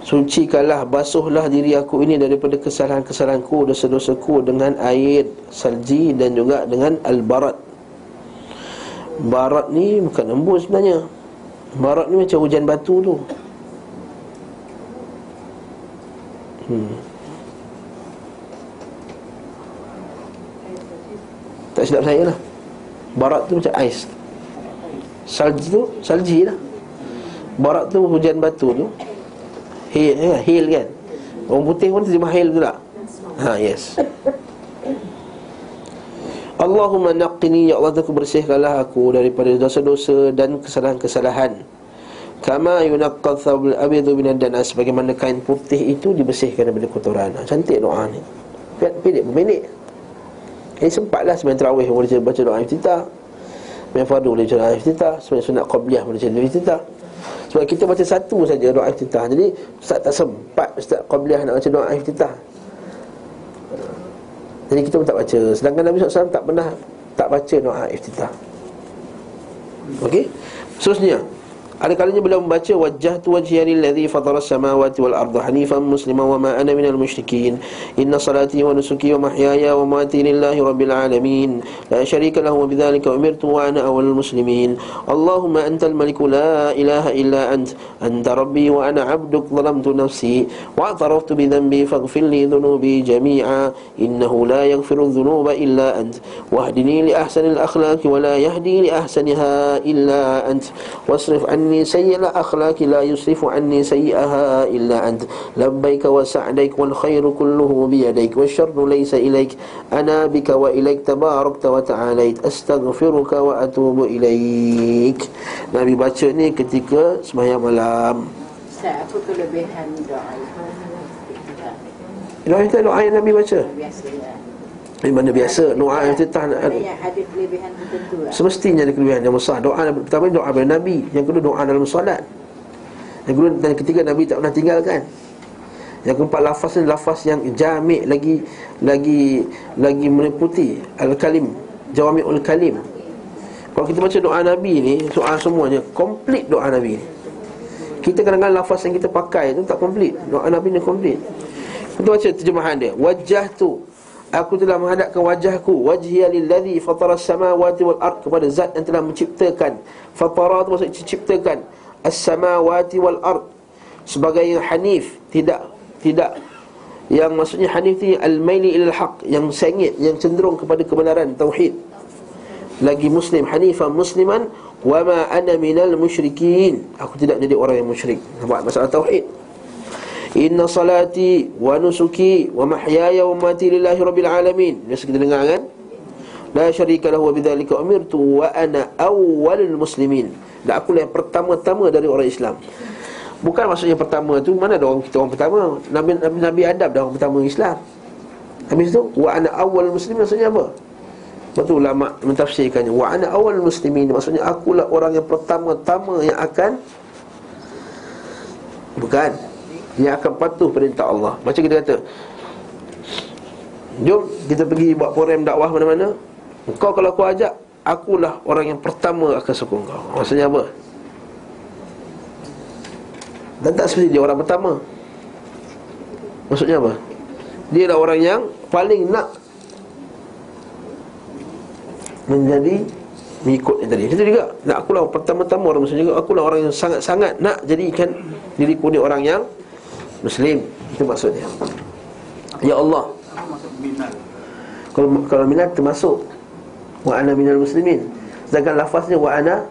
Sucikanlah, basuhlah diri aku ini daripada kesalahan-kesalahanku, dosa-dosaku dengan air salji dan juga dengan al-barat. Barat ni bukan embun sebenarnya. Barat ni macam hujan batu tu. Hmm. Tak silap saya lah Barat tu macam ais Salji tu, salji lah Barat tu hujan batu tu Hail, ya, hail kan? Orang putih pun terjemah hail tu tak Ha, yes. Allahumma naqqini Ya Allah aku bersihkanlah aku Daripada dosa-dosa dan kesalahan-kesalahan. Kama yunaqqal thawbul abidu minan danas Bagaimana kain putih itu dibersihkan daripada kotoran. Ha, Cantik doa ni. Pun pendek Ini sempatlah sebenarnya terawih Boleh baca doa iftitah. Sebenarnya fardu boleh baca doa iftitah. Sebenarnya sunat qabliyah boleh baca doa iftitah sebab kita baca satu saja doa iftitah. Jadi Ustaz tak sempat Ustaz Qabliyah nak baca doa iftitah. Jadi kita pun tak baca. Sedangkan Nabi SAW tak pernah Tak baca doa iftitah. Okey? Seterusnya ada kalanya beliau membaca wajah tu wajhiya lillazi fatara samawati wal arda hanifan musliman wa ma ana minal musyrikin inna salati wa nusuki wa mahyaya wa mamati lillahi rabbil alamin la syarika lahu wa bidzalika umirtu wa ana awwalul muslimin Allahumma antal maliku la ilaha illa ant anta rabbi wa ana 'abduk zalamtu nafsi wa ataraftu bi dhanbi faghfir li dhunubi jami'a innahu la yaghfiru dhunuba illa ant wahdini li ahsanil akhlaqi wa la yahdi li ahsaniha illa ant wasrif anni anni sayyi'a akhlaqi la yusrifu anni sayyi'aha illa ant. Labbaik wa sa'daik wal khairu kulluhu bi yadayk wash sharru laysa ilayk. Ana bika wa ilayk tabarakta wa ta'alait astaghfiruka wa atubu ilayk. Nabi baca ni ketika sembahyang malam. Ustaz apa kelebihan doa? Doa itu doa yang Nabi baca? Biasanya lah. Di mana biasa doa yang kita Ada yang kelebihan tertentu lah. Semestinya ada kelebihan. Yang besar Doa pertama doa daripada Nabi. Yang kedua doa dalam solat. Yang kedua dan ketiga Nabi tak pernah tinggalkan. Yang keempat lafaz ni lafaz yang jamik lagi Lagi lagi meliputi Al-Kalim. Jawami'ul Kalim Kalau kita baca doa Nabi ni Soal semuanya Komplit doa Nabi ni. Kita kadang-kadang lafaz yang kita pakai tu tak komplit. Doa Nabi ni komplit. Kita baca terjemahan dia. Wajah tu Aku telah menghadapkan wajahku Wajhiya lilladhi fatara samawati wal ard Kepada zat yang telah menciptakan. Fatara tu maksud ciptakan. As-samawati wal ard. Sebagai yang hanif Tidak Tidak. Yang maksudnya hanif ni Al-maili ilal haq Yang sengit Yang cenderung kepada kebenaran Tauhid. Lagi muslim Hanifah musliman Wa ma ana minal musyrikin. Aku tidak jadi orang yang musyrik. Nampak masalah Tauhid Inna salati wa nusuki wa mahyaya wa mati lillahi rabbil alamin. Biasa kita dengar kan? La syarika lahu wa bidzalika umirtu wa ana awwalul muslimin. Dan aku lah yang pertama-tama dari orang Islam. Bukan maksudnya pertama tu mana ada orang kita orang pertama. Nabi Nabi, Nabi Adam dah orang pertama Islam. Habis tu wa ana awwalul muslimin maksudnya apa? Betul ulama mentafsirkannya wa ana awwalul muslimin maksudnya akulah orang yang pertama-tama yang akan bukan yang akan patuh perintah Allah. Macam kita kata, jom kita pergi buat program dakwah mana-mana. Kau kalau kau ajak, akulah orang yang pertama akan sokong kau. Maksudnya apa? Dan tak seperti dia orang pertama. Maksudnya apa? Dia adalah orang yang paling nak menjadi mengikut yang tadi. Itu juga. Nak akulah pertama-tama orang Muslim juga. Akulah orang yang sangat-sangat nak jadikan diriku ni orang yang Muslim Itu maksudnya. Ya Allah? Kalau kalau minal termasuk. Wa ana minal muslimin. Sedangkan lafaznya wa ana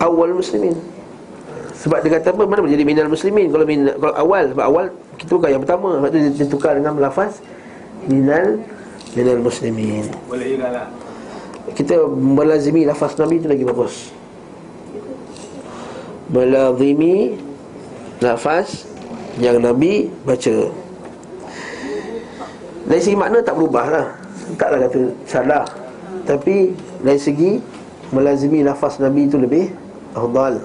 Awal muslimin. Sebab dia kata apa? Mana boleh jadi minal muslimin? Kalau, minal, kalau awal Sebab awal Kita bukan yang pertama. Sebab tu dia, dia tukar dengan lafaz Minal Minal muslimin. Boleh juga lah. Kita melazimi lafaz Nabi itu lagi bagus. Melazimi Lafaz yang Nabi baca. Dari segi makna tak berubah lah. Taklah kata salah. Tapi dari segi Melazimi lafaz Nabi itu lebih Afdal.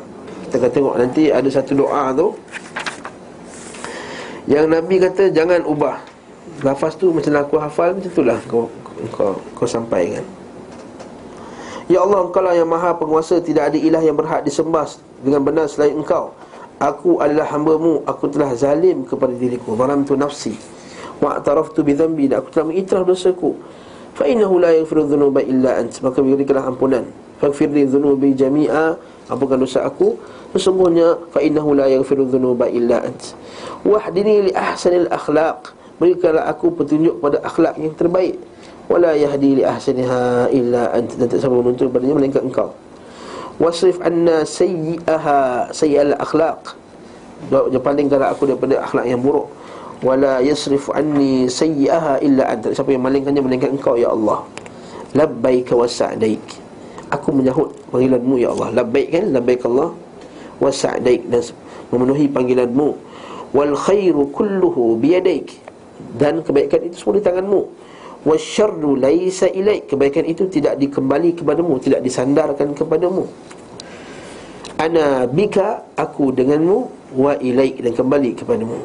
Kita akan tengok nanti ada satu doa tu. Yang Nabi kata jangan ubah. Lafaz tu macam aku hafal Macam itulah kau, kau, kau sampaikan. Ya Allah engkau lah yang maha penguasa. Tidak ada ilah yang berhak disembah Dengan benar selain engkau Aku adalah hambamu Aku telah zalim kepada diriku. Zalam tu nafsi. Wa ataraftu bidhambi Dan aku telah mengitraf dosaku. Fa innahu la yaghfiru dhunuba illa ant. Maka berikanlah ampunan. Faghfirli dhunubi jami'a. Ampunkan dosa aku. Sesungguhnya Fa innahu la yaghfiru dhunuba illa ant. Wahdini li ahsanil akhlaq. Berikanlah aku petunjuk pada akhlak yang terbaik. Wala yahdi li ahsaniha illa ant. Dan tak siapa menuntut padanya Melainkan engkau Wasrif anna sayyi'aha sayyi'al akhlaq. Dia palingkanlah aku daripada akhlak yang buruk. Wala yasrif anni sayyi'aha illa anta. Siapa yang malingkannya melainkan engkau ya Allah. Labbaik wa sa'daik Aku menyahut panggilanmu ya Allah. Labbaik kan? Labbaik Allah. Wa sa'daik Dan memenuhi panggilanmu. Wal khairu kulluhu biyadaik. Dan kebaikan itu semua di tanganmu wasyarru laisa ilaik. Kebaikan itu tidak dikembali kepadamu tidak disandarkan kepadamu. Ana bika aku denganmu wa ilaik dan kembali kepadamu.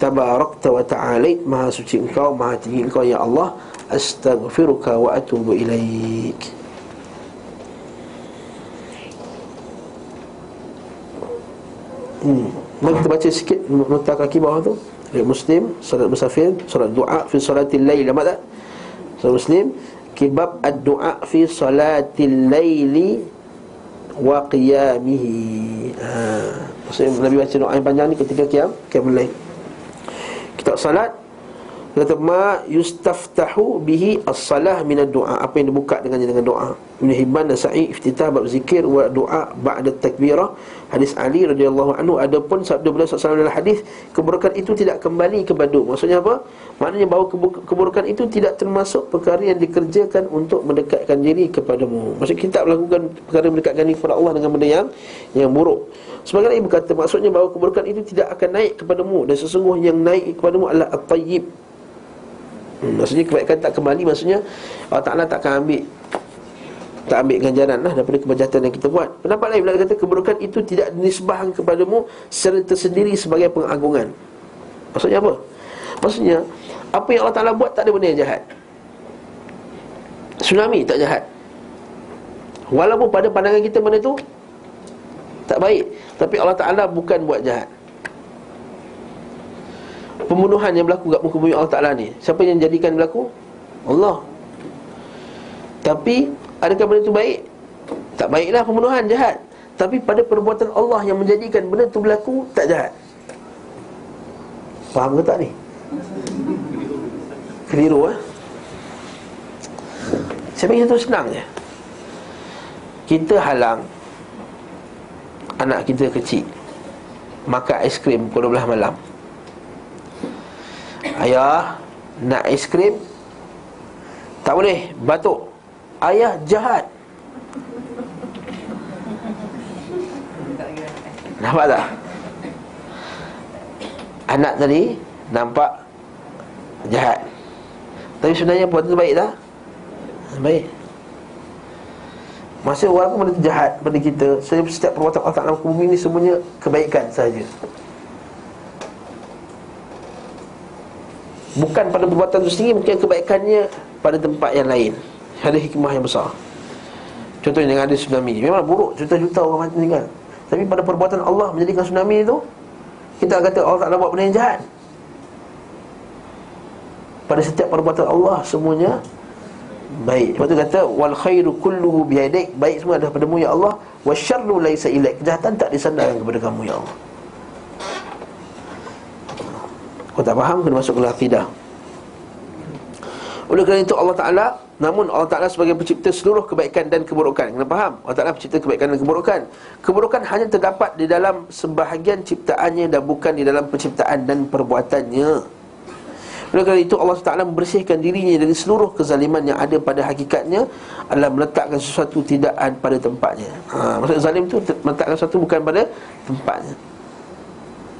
Tabarakta wa ta'alait maha suci engkau maha tinggi engkau ya Allah. Astaghfiruka wa atubu ilaik. Hmm. Mari kita baca sikit nota kaki bawah tu Riwayat Muslim, salat musafir, salat doa fi salatil lail, nampak tak? Salat Muslim, kibab ad-du'a fi salatil laili wa qiyamihi. Ha. Maksudnya Nabi baca doa yang panjang ni ketika qiyam, qiyam lail. Kitab salat kata ma yustaftahu bihi as-salah min ad-du'a. Apa yang dibuka dengannya dengan doa. Ibn Hibban dan iftitah bab zikir wa doa ba'da takbirah Hadis Ali radhiyallahu anhu adapun sabda beliau sallallahu dalam hadis keburukan itu tidak kembali kepada maksudnya apa? Maknanya bahawa keburukan itu tidak termasuk perkara yang dikerjakan untuk mendekatkan diri kepadamu. Maksud kita melakukan perkara mendekatkan diri kepada Allah dengan benda yang yang buruk. Sebagaimana ibu kata maksudnya bahawa keburukan itu tidak akan naik kepadamu dan sesungguhnya yang naik kepadamu adalah at-tayyib. Hmm, maksudnya kebaikan tak kembali maksudnya Allah Taala tak akan ambil tak ambil ganjaran lah daripada kebajatan yang kita buat. Pendapat lain bila kata keburukan itu tidak dinisbahkan kepadamu secara tersendiri sebagai pengagungan. Maksudnya apa? Maksudnya apa yang Allah Ta'ala buat tak ada benda yang jahat. Tsunami tak jahat. Walaupun pada pandangan kita benda tu Tak baik Tapi Allah Ta'ala bukan buat jahat. Pembunuhan yang berlaku kat muka bumi Allah Ta'ala ni Siapa yang jadikan berlaku? Allah. Tapi Adakah benda tu baik? Tak baiklah pembunuhan jahat Tapi pada perbuatan Allah yang menjadikan benda tu berlaku Tak jahat Faham ke tak ni? Keliru eh? Saya fikir tu senang je Kita halang Anak kita kecil Makan aiskrim pukul 12 malam Ayah Nak aiskrim Tak boleh Batuk Ayah jahat Nampak tak? Anak tadi Nampak Jahat Tapi sebenarnya perbuatan tu baik tak? Baik Masa walaupun benda tu jahat pada kita Setiap perbuatan Allah Ta'ala bumi ni Semuanya kebaikan saja. Bukan pada perbuatan itu sendiri Mungkin kebaikannya pada tempat yang lain Ada hikmah yang besar. Contohnya dengan ada tsunami. Memang buruk juta-juta orang mati meninggal. Tapi pada perbuatan Allah menjadikan tsunami itu Kita kata Allah Ta'ala buat benda yang jahat. Pada setiap perbuatan Allah semuanya Baik. Sebab tu kata Wal khairu kulluhu biyadik Baik semua adalah padamu ya Allah. Wa syarru laisa ilaik. Kejahatan tak disandarkan kepada kamu ya Allah. Kau tak faham kena masuk ke akidah Oleh kerana itu Allah Ta'ala Namun Allah Ta'ala sebagai pencipta seluruh kebaikan dan keburukan. Kena faham? Allah Ta'ala pencipta kebaikan dan keburukan. Keburukan hanya terdapat di dalam sebahagian ciptaannya Dan bukan di dalam penciptaan dan perbuatannya. Oleh kerana itu Allah Ta'ala membersihkan dirinya dari seluruh kezaliman yang ada pada hakikatnya. Adalah meletakkan sesuatu tidak pada tempatnya. Ha, Maksud zalim itu meletakkan sesuatu bukan pada tempatnya.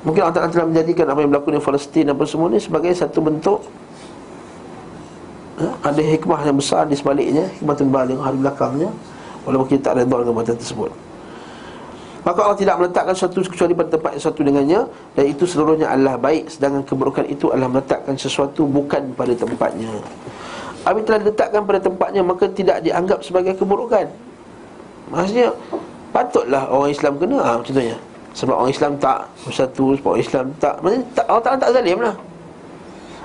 Mungkin Allah Ta'ala telah menjadikan apa yang berlaku di Palestin apa semua ni sebagai satu bentuk? Ada hikmah yang besar di sebaliknya Hikmah terbalik hari belakangnya Walaupun kita tak redha dengan perbuatan tersebut. Maka Allah tidak meletakkan sesuatu kecuali pada tempat yang sesuatu dengannya Dan itu seluruhnya adalah baik Sedangkan keburukan itu adalah meletakkan sesuatu bukan pada tempatnya. Apabila telah diletakkan pada tempatnya Maka tidak dianggap sebagai keburukan. Maksudnya Patutlah orang Islam kena ha, Contohnya. Sebab orang Islam tak bersatu Sebab orang Islam tak Maksudnya tak, Allah Ta'ala tak zalim lah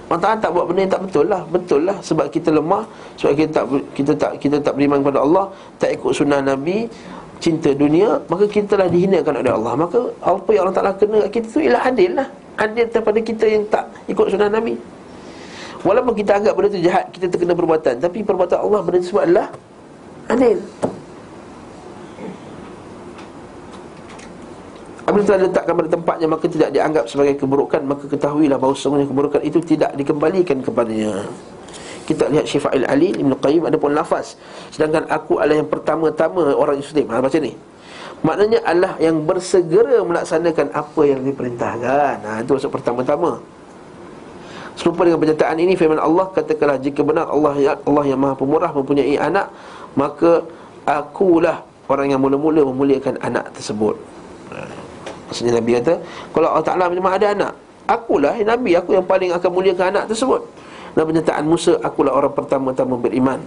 Allah Ta'ala tak buat benda yang tak betul lah. Betul lah Sebab kita lemah Sebab kita tak kita tak kita tak beriman kepada Allah Tak ikut sunnah Nabi Cinta dunia Maka kita telah dihinakan oleh Allah. Maka apa yang Allah Ta'ala kena kat kita tu Ialah adil lah. Adil daripada kita yang tak ikut sunnah Nabi. Walaupun kita anggap benda tu jahat Kita terkena perbuatan Tapi perbuatan Allah benda tersebut adalah Adil Apabila telah diletakkan pada tempatnya Maka tidak dianggap sebagai keburukan. Maka ketahuilah bahawa semuanya keburukan itu Tidak dikembalikan kepadanya. Kita lihat Syifa'il Ali Ibn Qayyim ada pun lafaz. Sedangkan aku adalah yang pertama-tama orang Muslim ha, Baca ni. Maknanya Allah yang bersegera melaksanakan apa yang diperintahkan. Ha, Itu maksud pertama-tama. Serupa dengan pernyataan ini firman Allah katakanlah jika benar Allah ya Allah yang Maha Pemurah mempunyai anak maka akulah orang yang mula-mula memuliakan anak tersebut. Maksudnya Nabi kata Kalau Allah Ta'ala memang ada anak Akulah Nabi Aku yang paling akan muliakan anak tersebut Dan pernyataan Musa Akulah orang pertama-tama beriman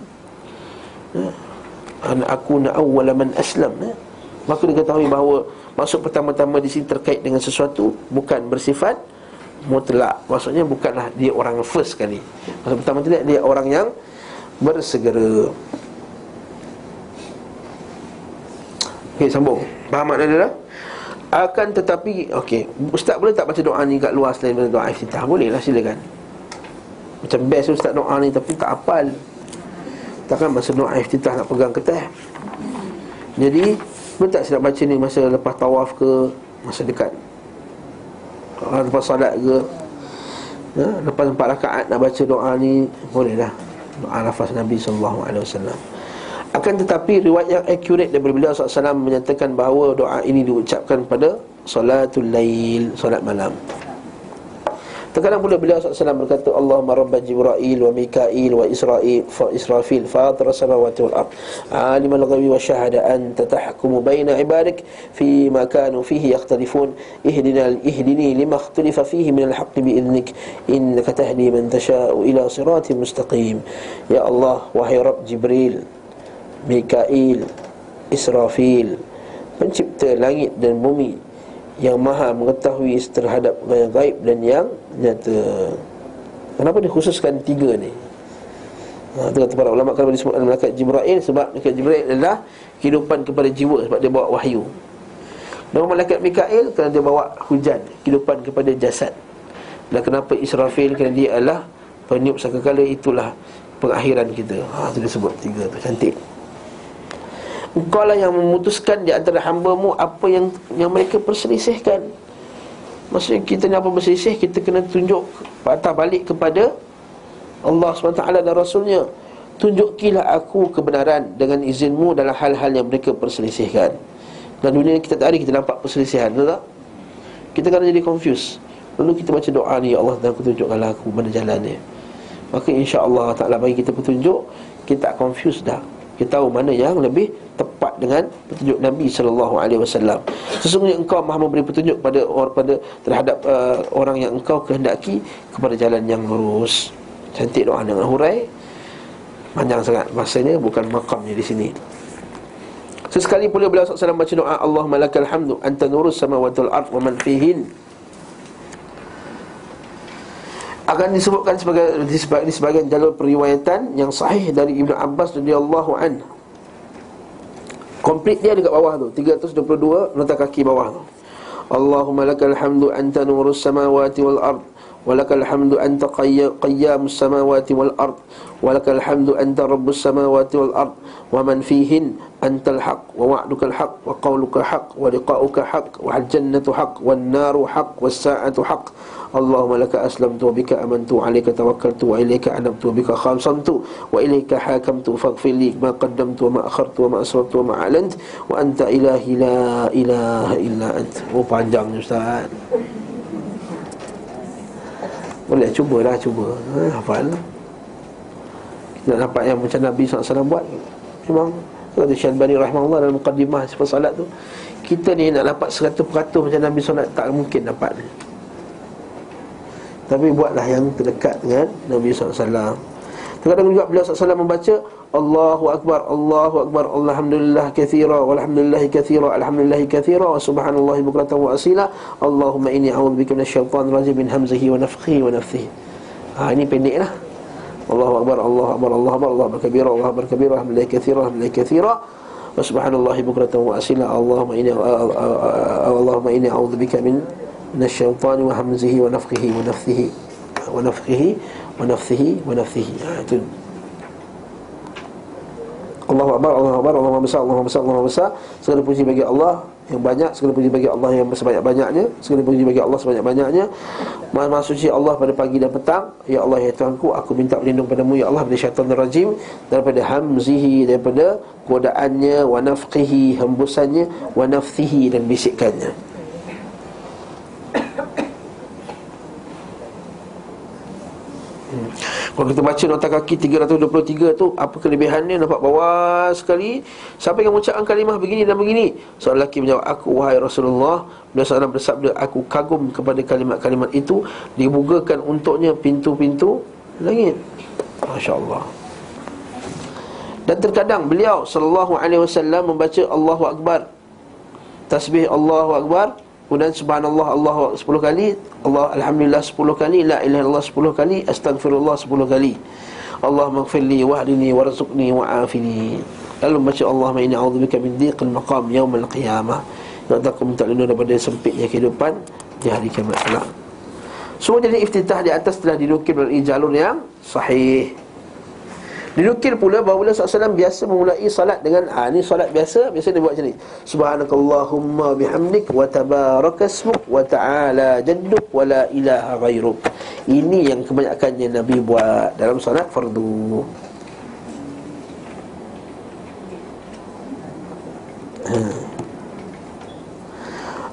ya. Aku na'awwala man aslam ya. Maka diketahui bahawa Maksud pertama-tama di sini terkait dengan sesuatu Bukan bersifat mutlak Maksudnya bukanlah dia orang first kali Maksud pertama tidak dia orang yang Bersegera Okey sambung Faham makna dia dah? Akan tetapi Okey Ustaz boleh tak baca doa ni kat luar Selain doa iftitah Boleh lah silakan. Macam best Ustaz doa ni Tapi tak hafal. Takkan masa doa iftitah Nak pegang ketah Jadi Boleh tak saya baca ni Masa lepas tawaf ke Masa dekat Lepas salat ke. Ya? Lepas empat rakaat Nak baca doa ni Boleh lah. Doa lafaz Nabi SAW akan tetapi riwayat yang accurate daripada beliau SAW menyatakan bahawa doa ini diucapkan pada Salatul Lail, salat malam. Terkadang pula beliau SAW berkata Allahumma rabba Jibrail wa Mikail wa Israel fa Israfil fatir samawati wal ard. Alim al-ghaibi wa syahada anta tahkumu baina ibadik fi ma kanu fihi yakhtalifun. Ihdina ihdini lima ikhtalafa fihi min al-haqq bi idnik. Innaka tahdi man tasha'u ila siratin mustaqim. Ya Allah wahai rabb Jibril Mikail Israfil Pencipta langit dan bumi Yang maha mengetahui terhadap yang gaib dan yang nyata Kenapa dikhususkan tiga ni? Ha, itu kata para ulama kalau disebut malaikat Jibril sebab malaikat Jibril adalah kehidupan kepada jiwa sebab dia bawa wahyu. Dan malaikat Mikail kerana dia bawa hujan, kehidupan kepada jasad. Dan kenapa Israfil kerana dia adalah peniup sakakala itulah pengakhiran kita. Ha itu disebut tiga tu cantik. Engkau lah yang memutuskan di antara hamba-Mu apa yang yang mereka perselisihkan. Maksudnya kita ni apa berselisih Kita kena tunjuk patah balik kepada Allah SWT dan Rasulnya. Tunjukilah aku kebenaran Dengan izinmu dalam hal-hal yang mereka perselisihkan. Dan dunia ni kita tak ada Kita nampak perselisihan Betul tak? Kita kena jadi confused. Lalu kita baca doa ni Ya Allah dan aku tunjukkanlah aku mana jalan ni Maka insya Allah Ta'ala bagi kita petunjuk Kita tak confused dah. Kita tahu mana yang lebih tepat dengan petunjuk Nabi sallallahu alaihi wasallam. Sesungguhnya engkau Maha memberi petunjuk pada orang pada terhadap uh, orang yang engkau kehendaki kepada jalan yang lurus. Cantik doa dengan hurai. Panjang sangat masanya bukan makamnya di sini. Sesekali pula beliau SAW baca doa Allahumma lakal hamdu anta nurus samawati wal ard wa man fihin akan disebutkan sebagai di sebagian jalur periwayatan yang sahih dari Ibnu Abbas radhiyallahu anhu Komplit dia dekat bawah tu. 322 nota kaki bawah tu. Allahumma lakal hamdu anta nurus samawati wal ard Walakal hamdu anta qayyamus samawati wal ard Walakal hamdu anta rabbus samawati wal ard Wa man fihin antal haq Wa wa'duka haq Wa qawluka haq Wa liqa'uka haq Allahumma laka aslamtu wa bika amantu wa alayka tawakkaltu wa ilayka anabtu wa bika khamsamtu wa ilayka hakamtu faghfir li ma qaddamtu wa ma akhartu wa ma asrartu wa ma alant wa anta ilahi la ilaha illa ant. Oh panjang ustaz. Boleh cubalah cuba. Ha, hafal. Kita dapat yang macam Nabi SAW buat Memang Kata Syalbani rahmatullah dalam mukaddimah sifat salat tu Kita ni nak dapat 100% macam Nabi SAW Tak mungkin dapat ni tapi buatlah yang terdekat dengan Nabi SAW Terkadang juga beliau SAW membaca Allahu Akbar, Allahu Akbar Alhamdulillah kathira, walhamdulillah kathira Alhamdulillah kathira, subhanallah bukratan wa asila. Allahumma inni a'udzubika min syaitan rajim min hamzihi wa nafkhihi wa nafthihi. Ha ini pendek lah Allahu Akbar, Allahu Akbar, Allahu Akbar, Allahu Akbar kabira, Allahu Akbar kabira, Alhamdulillah kathira, Alhamdulillah kathira. Wa subhanallah bukratan wa asila. Allahumma inni Allahumma inni a'udzubika min من الشيطان وهمزه ونفخه ونفثه ونفخه ونفثه ونفثه itu Allahu Akbar, Allahu Akbar, Allahu besar, Allahu besar, Allahu besar Segala puji bagi Allah yang banyak Segala puji bagi Allah yang sebanyak-banyaknya Segala puji bagi Allah sebanyak-banyaknya Maha Maha suci Allah pada pagi dan petang Ya Allah, Ya Tuhanku, aku minta berlindung padamu Ya Allah, dari syaitan rajim Daripada hamzihi, daripada godaannya Wa nafqihi, hembusannya Wa nafthihi, dan bisikannya Kalau kita baca nota kaki 323 tu Apa kelebihannya? Nampak bawah sekali. Siapa yang mengucapkan kalimah begini dan begini. Seorang lelaki menjawab Aku wahai Rasulullah. Seorang bersabda Aku kagum kepada kalimat-kalimat itu. Dibugakan untuknya pintu-pintu langit. Masya Allah Dan terkadang beliau Sallallahu alaihi wasallam membaca Allahu Akbar. Tasbih Allahu Akbar Kemudian subhanallah Allah 10 kali Allah Alhamdulillah 10 kali La ilaha illallah 10 kali Astaghfirullah 10 kali. Allah maghfirli wahdini warzuqni wa'afini. Lalu baca Allah ma'ini a'udzubika min diqil maqam yawmal qiyamah. Nak aku minta lindung daripada sempitnya kehidupan Di hari kiamat Semua jadi iftitah di atas telah dinukil melalui jalur yang sahih Dinukil pula bahawa Nabi SAW biasa memulai salat dengan ha, Ini salat biasa, biasa dia buat macam ni. Subhanakallahumma bihamdik Wa tabarakasmuk Wa ta'ala jadduk Wa la ilaha ghairuk Ini yang kebanyakannya Nabi buat dalam salat fardu. Hmm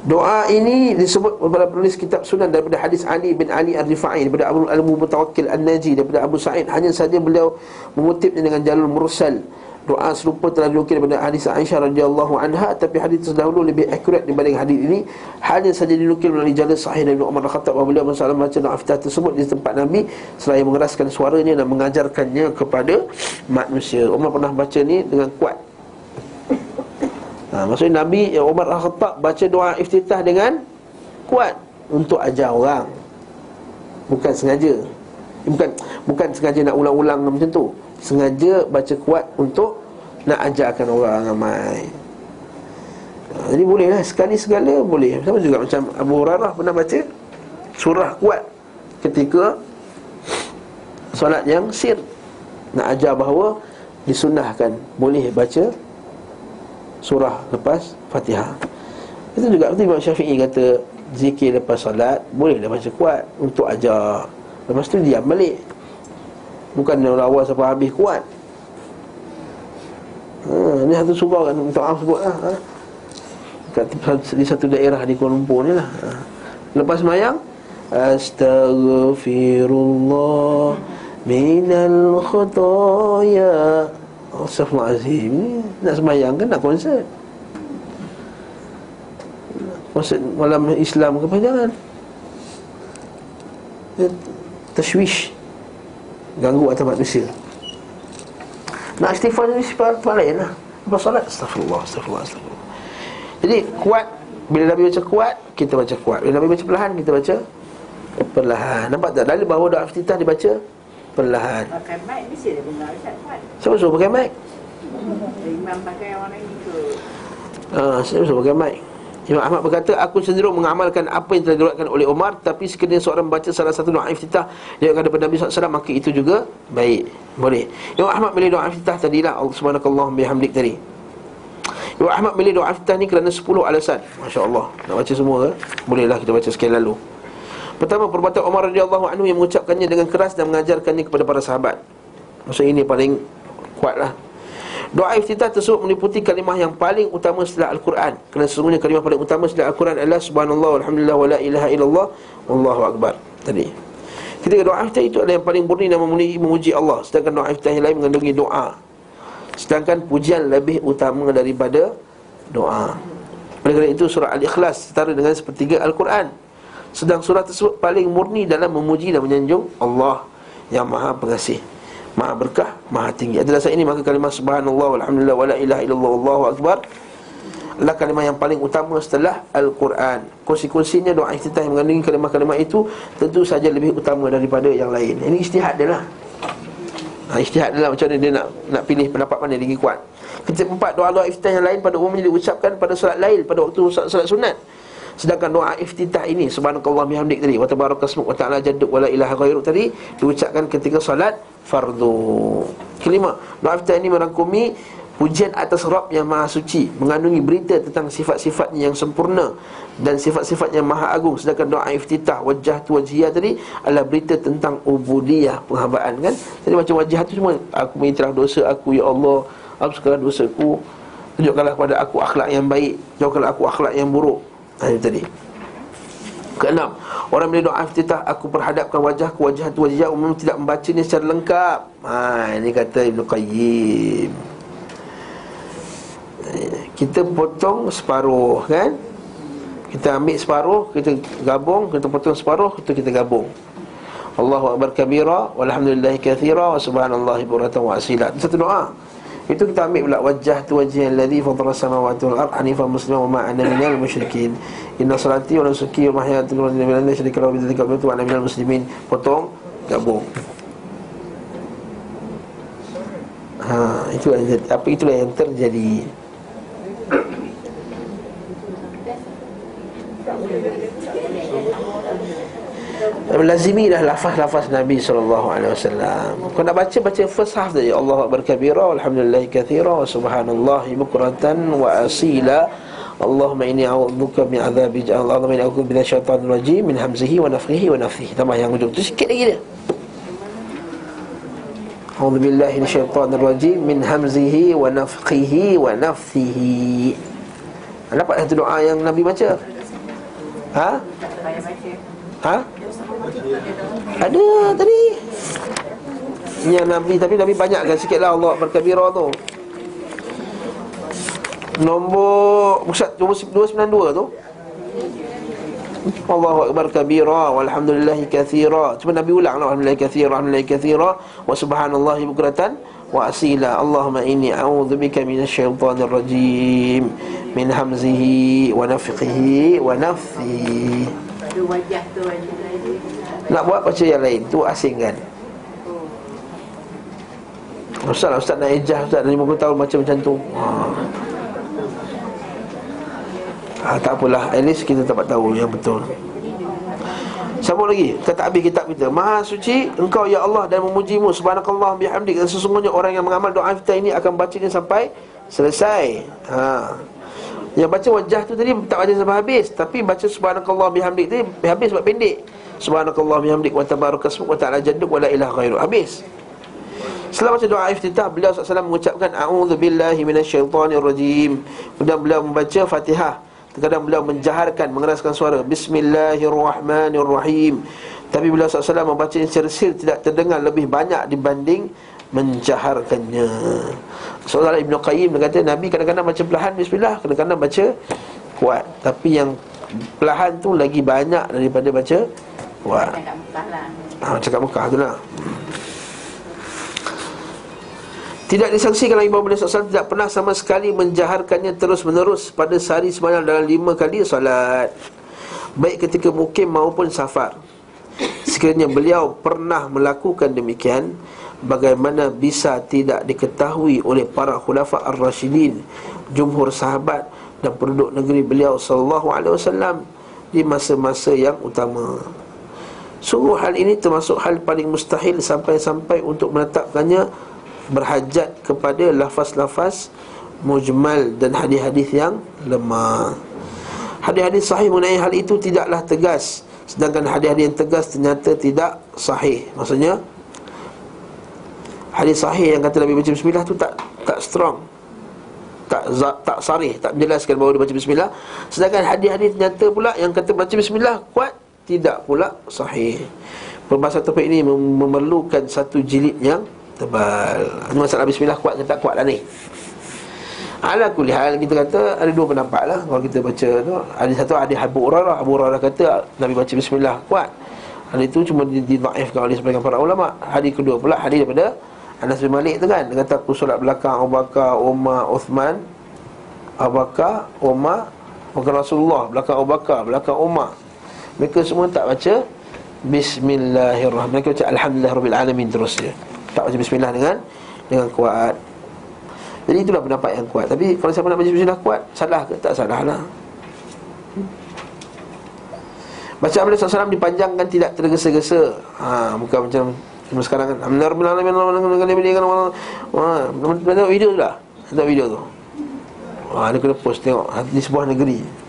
Doa ini disebut oleh penulis kitab sunan daripada hadis Ali bin Ali Ar-Rifai daripada Abu Al-Mutawakkil An-Naji daripada Abu Sa'id. Hanya saja beliau mengutipnya dengan jalur mursal. Doa serupa telah dinukil daripada hadis Aisyah radhiyallahu anha tapi hadis terdahulu lebih akurat dibanding hadis ini. Hanya saja dinukil melalui jalur sahih dari Umar Al-Khattab bahawa beliau masalah baca doa iftitah tersebut di tempat Nabi selain mengeraskan suaranya dan mengajarkannya kepada manusia. Umar pernah baca ni dengan kuat ha, Maksudnya Nabi eh, Umar Al-Khattab baca doa iftitah dengan Kuat Untuk ajar orang. Bukan sengaja. Bukan bukan sengaja nak ulang-ulang macam tu. Sengaja baca kuat untuk Nak ajarkan orang ramai. Ha, Jadi boleh lah Sekali segala boleh. Sama juga macam Abu Hurairah pernah baca Surah kuat Ketika Solat yang sir. Nak ajar bahawa Disunahkan Boleh baca Surah lepas Fatihah Itu juga Imam Syafi'i kata Zikir lepas solat Bolehlah baca kuat Untuk ajar Lepas tu diam balik Bukan dari awal sampai habis kuat ha, Ini satu surah kan Minta maaf sebut lah ha. Di satu daerah di Kuala Lumpur ni lah ha. Lepas semayang Astaghfirullah Minal khutaya Astaghfirullahaladzim. Ni nak semayang kan nak konsert. Konsert malam Islam ke apa jangan. Tashwish. Ganggu atas manusia. Nak istighfar ni sifat lain lah? Lepas solat? Astaghfirullah Astaghfirullah Jadi kuat. Bila Nabi baca kuat Kita baca kuat. Bila Nabi baca perlahan Kita baca Perlahan. Nampak tak? Dalil bahawa doa iftitah dibaca Perlahan Pakai mic mesti guna Ustaz. Siapa suruh pakai mic? Imam pakai orang lain ke? Ah, siapa suruh pakai mic? Imam Ahmad berkata Aku cenderung mengamalkan apa yang telah diriwayatkan oleh Umar Tapi sekiranya seorang membaca salah satu doa iftitah Dia akan daripada Nabi SAW Maka itu juga baik Boleh Imam Ahmad milih doa iftitah tadilah Allah subhanakallah bihamdik tadi Imam Ahmad milih doa iftitah ni kerana 10 alasan Masya Allah Nak baca semua ke? Bolehlah kita baca sekali lalu Pertama perbuatan Umar radhiyallahu anhu yang mengucapkannya dengan keras dan mengajarkannya kepada para sahabat. Maksud ini paling kuatlah. Doa iftitah tersebut meliputi kalimah yang paling utama setelah Al-Quran. Kerana sesungguhnya kalimah paling utama setelah Al-Quran adalah Subhanallah, Alhamdulillah, wa la ilaha illallah Wallahu Akbar. Tadi. Ketika doa iftitah itu adalah yang paling murni dan memuji, memuji Allah. Sedangkan doa iftitah yang lain mengandungi doa. Sedangkan pujian lebih utama daripada doa. Oleh kerana itu surah Al-Ikhlas setara dengan sepertiga Al-Quran Sedang surah tersebut paling murni dalam memuji dan menyanjung Allah Yang maha pengasih Maha berkah, maha tinggi. Atas dasar ini maka kalimah subhanallah Alhamdulillah, wa la ilaha illallah, Allahu Akbar Adalah kalimah yang paling utama setelah Al-Quran. Kursi-kursinya doa iftitah yang mengandungi kalimah-kalimah itu Tentu saja lebih utama daripada yang lain. Ini istihad dia lah. Ha, Istihad dia lah macam mana dia nak, nak pilih pendapat mana lagi kuat. Ketiga empat doa-doa iftitah yang lain pada umumnya diucapkan pada solat lail Pada waktu solat sunat Sedangkan doa iftitah ini Subhanakallah bihamdik tadi Wa tabarakasmuk wa ta'ala jadduk wa la ilaha ghairuk tadi Diucapkan ketika solat fardu. Kelima Doa iftitah ini merangkumi Pujian atas Rabb yang maha suci Mengandungi berita tentang sifat-sifatnya yang sempurna Dan sifat-sifatnya maha agung. Sedangkan doa iftitah Wajah tu wajhiyah tadi Adalah berita tentang ubudiyah Penghambaan kan? Jadi macam wajah tu semua Aku mengiktiraf dosa aku Ya Allah Apa segala dosaku. Tunjukkanlah kepada aku akhlak yang baik Jauhkanlah aku akhlak yang buruk Ha, itu tadi. Keenam Orang bila doa iftitah Aku perhadapkan wajah ke wajah tu wajah Umum tidak membacanya secara lengkap. Ha, Ini kata Ibn Qayyim. Kita potong separuh kan? Kita ambil separuh Kita gabung Kita potong separuh Itu kita gabung. Allahu Akbar kabira Walhamdulillahi kathira Wa subhanallahi buratan wa asilat Satu doa itu kita ambil pula wajah tu wajah alladhi fatara samawati wal ard hanifan musliman wa ma ana minal musyrikin. Inna salati wa nusuki wa mahyati wa mamati la syarika lahu wa bidzalika umirtu wa ana minal muslimin. Potong gabung. Ha, itu apa itulah yang terjadi. Lazimi dah lafaz-lafaz Nabi SAW Kau nak baca, baca first half tadi Allah Akbar kabira, Alhamdulillahi kathira Wa subhanallahi bukratan wa asila. Allahumma inni a'udhuka min azabi Allahumma inni a'udhuka min syaitan rajim Min hamzihi wa nafrihi wa nafrihi Tambah yang ujung tu sikit lagi dia. A'udhu billahi min rajim Min hamzihi wa nafrihi wa nafrihi Dapat satu doa yang Nabi baca? Ha? Ha? Ada tadi. Yang Nabi Tapi Nabi banyakkan sikit lah Allah berkabira tu. Nombor Pusat 292 tu. Allahu Akbar kabira Walhamdulillahi kathira. Cuma Nabi ulang lah Alhamdulillahi kathira Alhamdulillahi kathira. Wa subhanallahi bukratan. Wa asila. Allahumma inni a'udhu bika minasyaitanir rajim. Min hamzihi wa nafiqihi wa nafthihi Ada wajah tu wajah. Nak buat baca yang lain Tu asingkan Ustaz lah, Ustaz nak ejah Ustaz dah 50 tahun baca macam tu. Ha. ha. Tak apalah At least kita dapat tahu yang betul. Sambung lagi Kata habis kitab kita. Maha suci Engkau ya Allah Dan memujimu. Subhanakallah bihamdik. Dan sesungguhnya orang yang mengamal doa kita ini Akan bacanya sampai Selesai. Ha. Yang baca wajah tu tadi Tak baca sampai habis. Tapi baca subhanakallah bihamdik tadi Habis sebab pendek Subhanakallah bihamdik Wa tabarakasmuk Wa ta'ala jaduk Wa la ilah ghairu. Habis. Setelah baca doa iftitah Beliau SAW mengucapkan A'udhu billahi minasyaitanir rajim Kemudian beliau membaca fatihah. Terkadang beliau menjaharkan Mengeraskan suara Bismillahirrahmanirrahim. Tapi beliau SAW membaca secara sir Tidak terdengar lebih banyak dibanding Menjaharkannya. Saudara Ibn Qayyim dia kata Nabi kadang-kadang baca perlahan Bismillah Kadang-kadang baca kuat. Tapi yang perlahan tu lagi banyak Daripada baca Mekah lah. Ha, cakap Mekah tu lah. Tidak disaksikan lagi bahawa SAW tidak pernah sama sekali menjaharkannya terus menerus pada sehari sembahyang dalam lima kali solat. Baik ketika mukim maupun safar. Sekiranya beliau pernah melakukan demikian Bagaimana bisa tidak diketahui oleh para khulafa ar-rasyidin Jumhur sahabat dan penduduk negeri beliau sallallahu alaihi wasallam Di masa-masa yang utama Sungguh hal ini termasuk hal paling mustahil Sampai-sampai untuk menetapkannya Berhajat kepada lafaz-lafaz Mujmal dan hadis-hadis yang lemah. Hadis-hadis sahih mengenai hal itu tidaklah tegas Sedangkan hadis-hadis yang tegas ternyata tidak sahih. Maksudnya Hadis sahih yang kata Nabi baca bismillah tu tak tak strong tak tak sarih tak menjelaskan bahawa dia baca bismillah. Sedangkan hadis-hadis nyata pula yang kata baca bismillah kuat tidak pula sahih. Perbahasan topik ini mem- memerlukan satu jilid yang tebal. Ini masalah bismillah kuat ke tak kuat lah ni? Ala kulli hal kita kata ada dua pendapat lah. Kalau kita baca tu ada satu hadis Abu Hurairah. Abu Hurairah kata Nabi baca bismillah kuat. Hadis itu cuma didhaifkan oleh sebagian para ulama. Hadis kedua pula hadis daripada Anas bin Malik tu kan. Dia kata aku solat belakang Abu Bakar, Umar, Uthman Abu Bakar, Umar Bukan Rasulullah. Belakang Abu Bakar, belakang Umar Mereka semua tak baca Bismillahirrahmanirrahim Mereka baca Alhamdulillah Rabbil Alamin terus dia Tak baca Bismillah dengan Dengan kuat. Jadi itulah pendapat yang kuat. Tapi kalau siapa nak baca Bismillah kuat Salah ke? Tak salah lah. Bacaan Nabi SAW dipanjangkan tidak tergesa-gesa. Ha, Bukan macam Cuma sekarang kan. Alhamdulillah Rabbil Alamin Tengok video tu lah. Tengok video tu. Wah, dia kena post tengok. Di sebuah negeri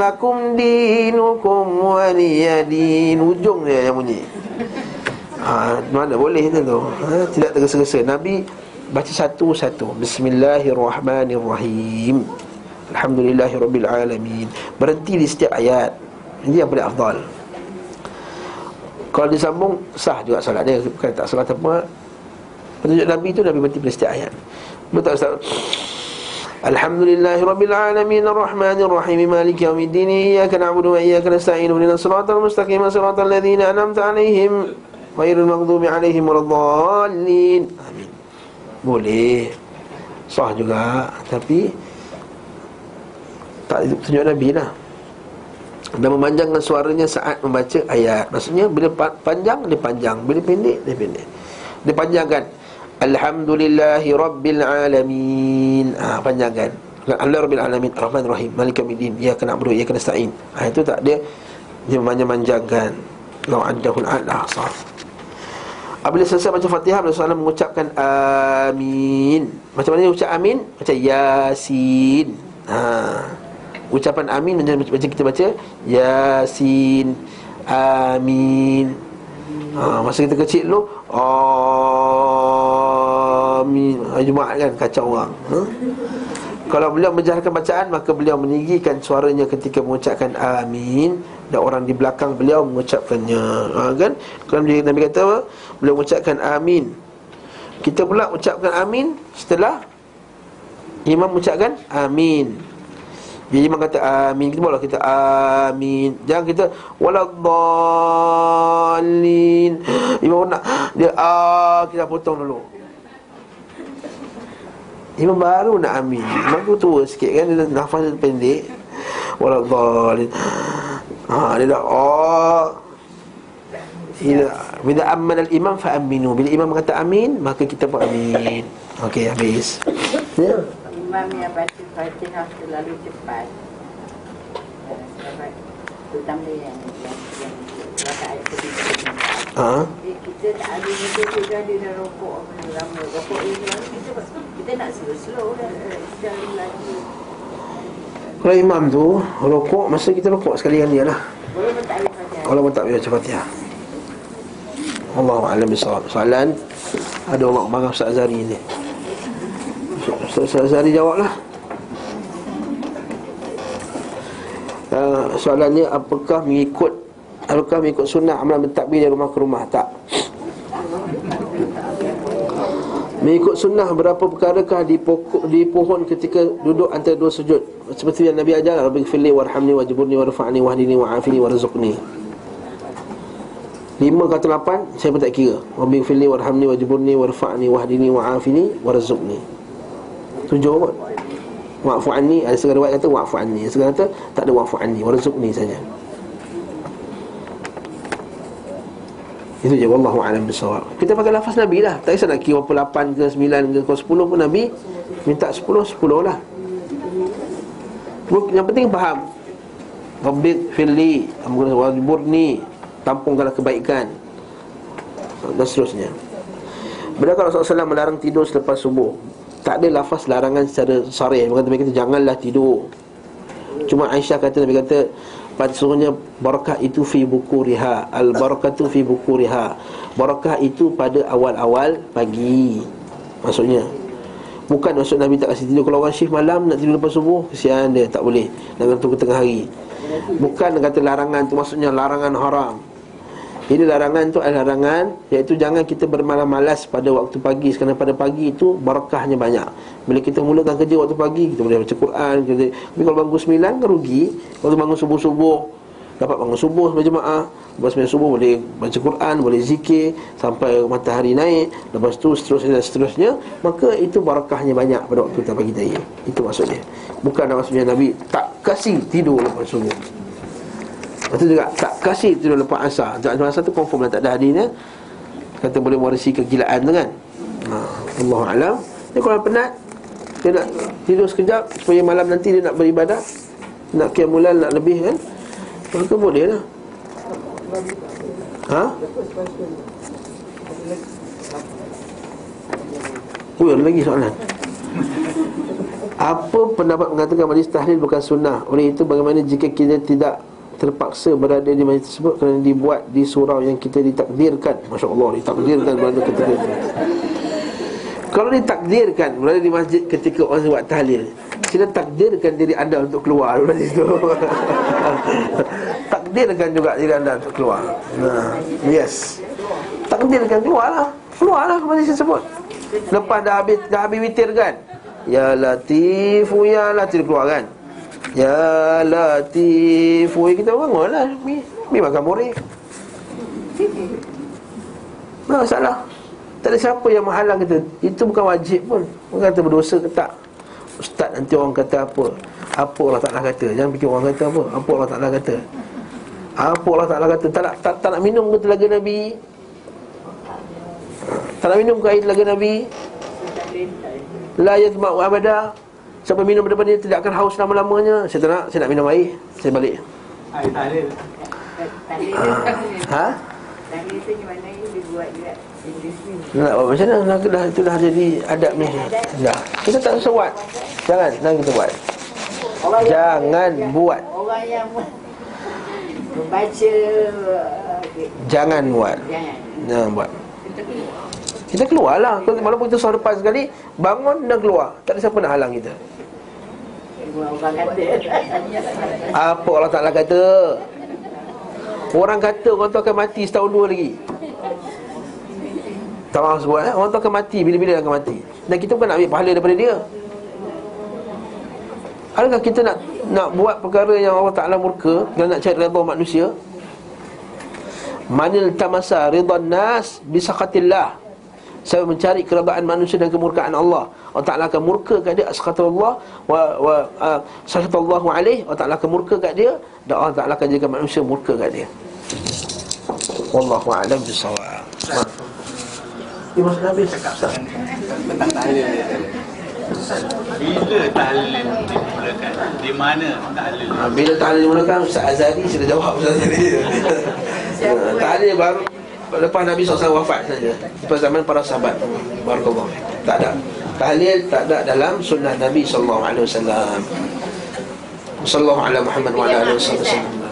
Lakum dinukum waliyadin Ujung dia yang bunyi ha, Mana boleh tu tu ha, Tidak tergesa-gesa Nabi baca satu-satu Bismillahirrahmanirrahim Alhamdulillahirrabbilalamin Berhenti di setiap ayat. Ini yang paling afdal Kalau disambung Sah juga salat dia. Bukan tak salat apa. Petunjuk Nabi itu Nabi berhenti pada setiap ayat. Betul Ustaz? Alhamdulillahirrabbilalamin Ar-Rahmanirrahim Malik yawmiddin Iyaka na'budu wa iyaka nasta'in Ihdina siratal mustaqim Siratal ladzina an'amta 'alaihim Ghairil maghdubi 'alaihim waladdallin Amin. Boleh. Sah juga Tapi Tak tunjuk Nabi lah Dan memanjangkan suaranya saat membaca ayat. Maksudnya bila panjang dia panjang. Bila pendek dia pendek. Dia panjangkan Alhamdulillahi Rabbil Alamin. Ha, Panjangkan. Allah Rabbil Alamin. Rahman Rahim Malik Yawmiddin. Ia kena berdua Ia kena sa'in ha, Itu tak dia. Dia memanjang-manjangkan. Lau addahul a'la Sah. Apabila selesai baca Fatihah Rasulullah SAW mengucapkan Amin. Macam mana dia ucap Amin? Macam Yasin. Ha. Ucapan Amin macam, macam kita baca Yasin Amin ha. Masa kita kecil dulu Amin ha, Jumaat kan kacau orang ha? Kalau beliau menjaharkan bacaan Maka beliau meninggikan suaranya ketika mengucapkan Amin Dan orang di belakang beliau mengucapkannya ha, kan? Kalau Nabi kata apa? Beliau mengucapkan Amin Kita pula ucapkan Amin Setelah Imam mengucapkan Amin Bila imam kata amin. Kita boleh kita amin. Jangan kita Waladhalin Imam nak Dia ah Kita potong dulu. Imam baru nak amin. Imam tu tua sikit kan Dia nafas dia pendek. Waladhalin Ha, dia dah oh. Bila, bila amman al-imam fa'aminu Bila imam kata amin Maka kita pun amin. Okey, habis. Ya Imam yang baca Fatihah terlalu cepat. Eh, sebab Terutama yang yang yang rakaat ayat ketiga. Ha? Eh, kita tak ada muka juga dia dah rokok apa lama. Rokok ini kita kita nak slow-slow dah eh, sekali lagi. Kalau imam tu Rokok, masa kita rokok sekali kali lah. Boleh mentadbir Fatihah? Kalau pun tak baca Fatihah. Allah alam bisawab Soalan Ada orang marah Ustaz Azhari ni Ustaz Azhari jawab lah uh, Soalannya Apakah mengikut Apakah mengikut sunnah Amalan bertakbir dari rumah ke rumah? Tak. Mengikut sunnah berapa perkarakah di pokok di pohon ketika duduk antara dua sujud? Seperti yang Nabi ajar Rabbi fili warhamni wajburni warfa'ni wahdini wa'afini warzuqni. Lima kata lapan Saya pun tak kira. Rabbi fili warhamni wajburni warfa'ni wahdini wa'afini warzuqni Tujuh kot. Wa'fu anni Ada segala riwayat kata wa'fu anni Segala kata tak ada wa'fu anni Warzuqni saja. Itu je Wallahu alam bisawab Kita pakai lafaz Nabi lah. Tak kisah nak kira berapa lapan ke sembilan ke ke sepuluh pun Nabi Minta sepuluh, sepuluh lah. Yang penting faham. Rabbik fili Wajburni Tampungkanlah kebaikan. Dan seterusnya. Bila Rasulullah SAW melarang tidur selepas subuh Tak ada lafaz larangan secara sarih Bukan Nabi kata janganlah tidur. Cuma Aisyah kata Nabi kata pada suruhnya barakah itu fi bukuriha. Al barakatu fi bukuriha. Barakah itu pada awal-awal pagi. Maksudnya bukan maksud Nabi tak kasih tidur. Kalau orang shift malam nak tidur lepas subuh kesian dia tak boleh. Nak tunggu tengah hari. Bukan kata larangan tu maksudnya larangan haram jadi larangan tu adalah larangan Iaitu jangan kita bermalas-malas pada waktu pagi. Kerana pada pagi itu barakahnya banyak. Bila kita mulakan kerja waktu pagi Kita boleh baca Quran kita, Tapi kalau bangun sembilan kan rugi. Kalau bangun subuh-subuh Dapat bangun subuh sampai jemaah. Lepas sembilan subuh boleh baca Quran Boleh zikir Sampai matahari naik. Lepas tu seterusnya dan seterusnya Maka itu barakahnya banyak pada waktu pagi tadi. Itu maksudnya. Bukan maksudnya Nabi tak kasih tidur lepas subuh Lepas tu juga tak kasih tidur lepas asar. Lepas asar tu confirm lah tak ada hadisnya Kata boleh mewarisi kegilaan tu kan. Ha, Allah Alam. Dia kalau penat Dia nak tidur sekejap Supaya malam nanti dia nak beribadah. Nak kiamulan nak lebih kan. Maka boleh lah. Ha? Oh, ada lagi soalan. Apa pendapat mengatakan majlis tahlil bukan sunnah? Oleh itu bagaimana jika kita tidak terpaksa berada di majlis tersebut kerana dibuat di surau yang kita ditakdirkan. Masya Allah ditakdirkan berada ketika itu. Kalau ditakdirkan berada di masjid ketika orang buat tahlil sila takdirkan diri anda untuk keluar dari situ. Takdirkan juga diri anda untuk keluar. Nah, yes. Takdirkan keluarlah keluarlah ke majlis tersebut. Lepas dah habis dah habis witir kan? Ya latifu ya latif keluar kan Ya Latif. Ui, kita bangun lah. Mi, mi makan borek. Tak masalah Tak ada siapa yang menghalang kita. Itu bukan wajib pun. Bukan kata berdosa ke tak? Ustaz nanti orang kata apa? Apa Allah Ta'ala kata? Jangan fikir orang kata apa. Apa Allah Ta'ala kata? Apa Allah Ta'ala kata? Tak nak, tak, tak nak minum ke telaga Nabi? Tak nak minum ke air telaga Nabi? La yazma'u abada Siapa minum daripada dia tidak akan haus lama-lamanya. Saya tak nak, saya nak minum air. Saya balik. Air Ha? Tahlil tu macam mana dia buat juga Industri Nak buat macam mana? Dah, dah, itu dah jadi adab ni. Dah. Kita tak usah buat Jangan, jangan kita buat. Jangan buat. Orang yang Membaca uh, Jangan buat. Jangan. Jangan buat Kita keluar lah. Walaupun kita suara depan sekali Bangun dan keluar. Tak ada siapa nak halang kita. Apa Allah Ta'ala kata? Orang kata orang tu akan mati setahun dua lagi. Tak maaf sebut eh? Orang tu akan mati bila-bila akan mati. Dan kita bukan nak ambil pahala daripada dia. Adakah kita nak nak buat perkara yang Allah Ta'ala murka Dan nak cari redha manusia? Manil tamasa ridha nas bisaqatillah saya mencari keredaan manusia dan kemurkaan Allah. Allah Ta'ala akan murka kat dia Asqatullah Wa, wa uh, Sakhatallahu alaih. Allah Ta'ala akan murka kat dia Dan Allah Ta'ala akan jaga manusia murka kat dia. Wallahu a'lam bisawab Ini maksud habis? Tentang tahlil. Bila tahlil dimulakan? Di mana tahlil? ha, Bila tahlil dimulakan Ustaz Azhari sudah jawab. Ustaz Azhari Ha, Tahlil baru Lepas Nabi SAW wafat saja. Lepas zaman para sahabat. Barakallahu Tak ada. Tahlil tak ada dalam sunnah Nabi SAW Sallallahu ala Muhammad wa ala alihi wasallam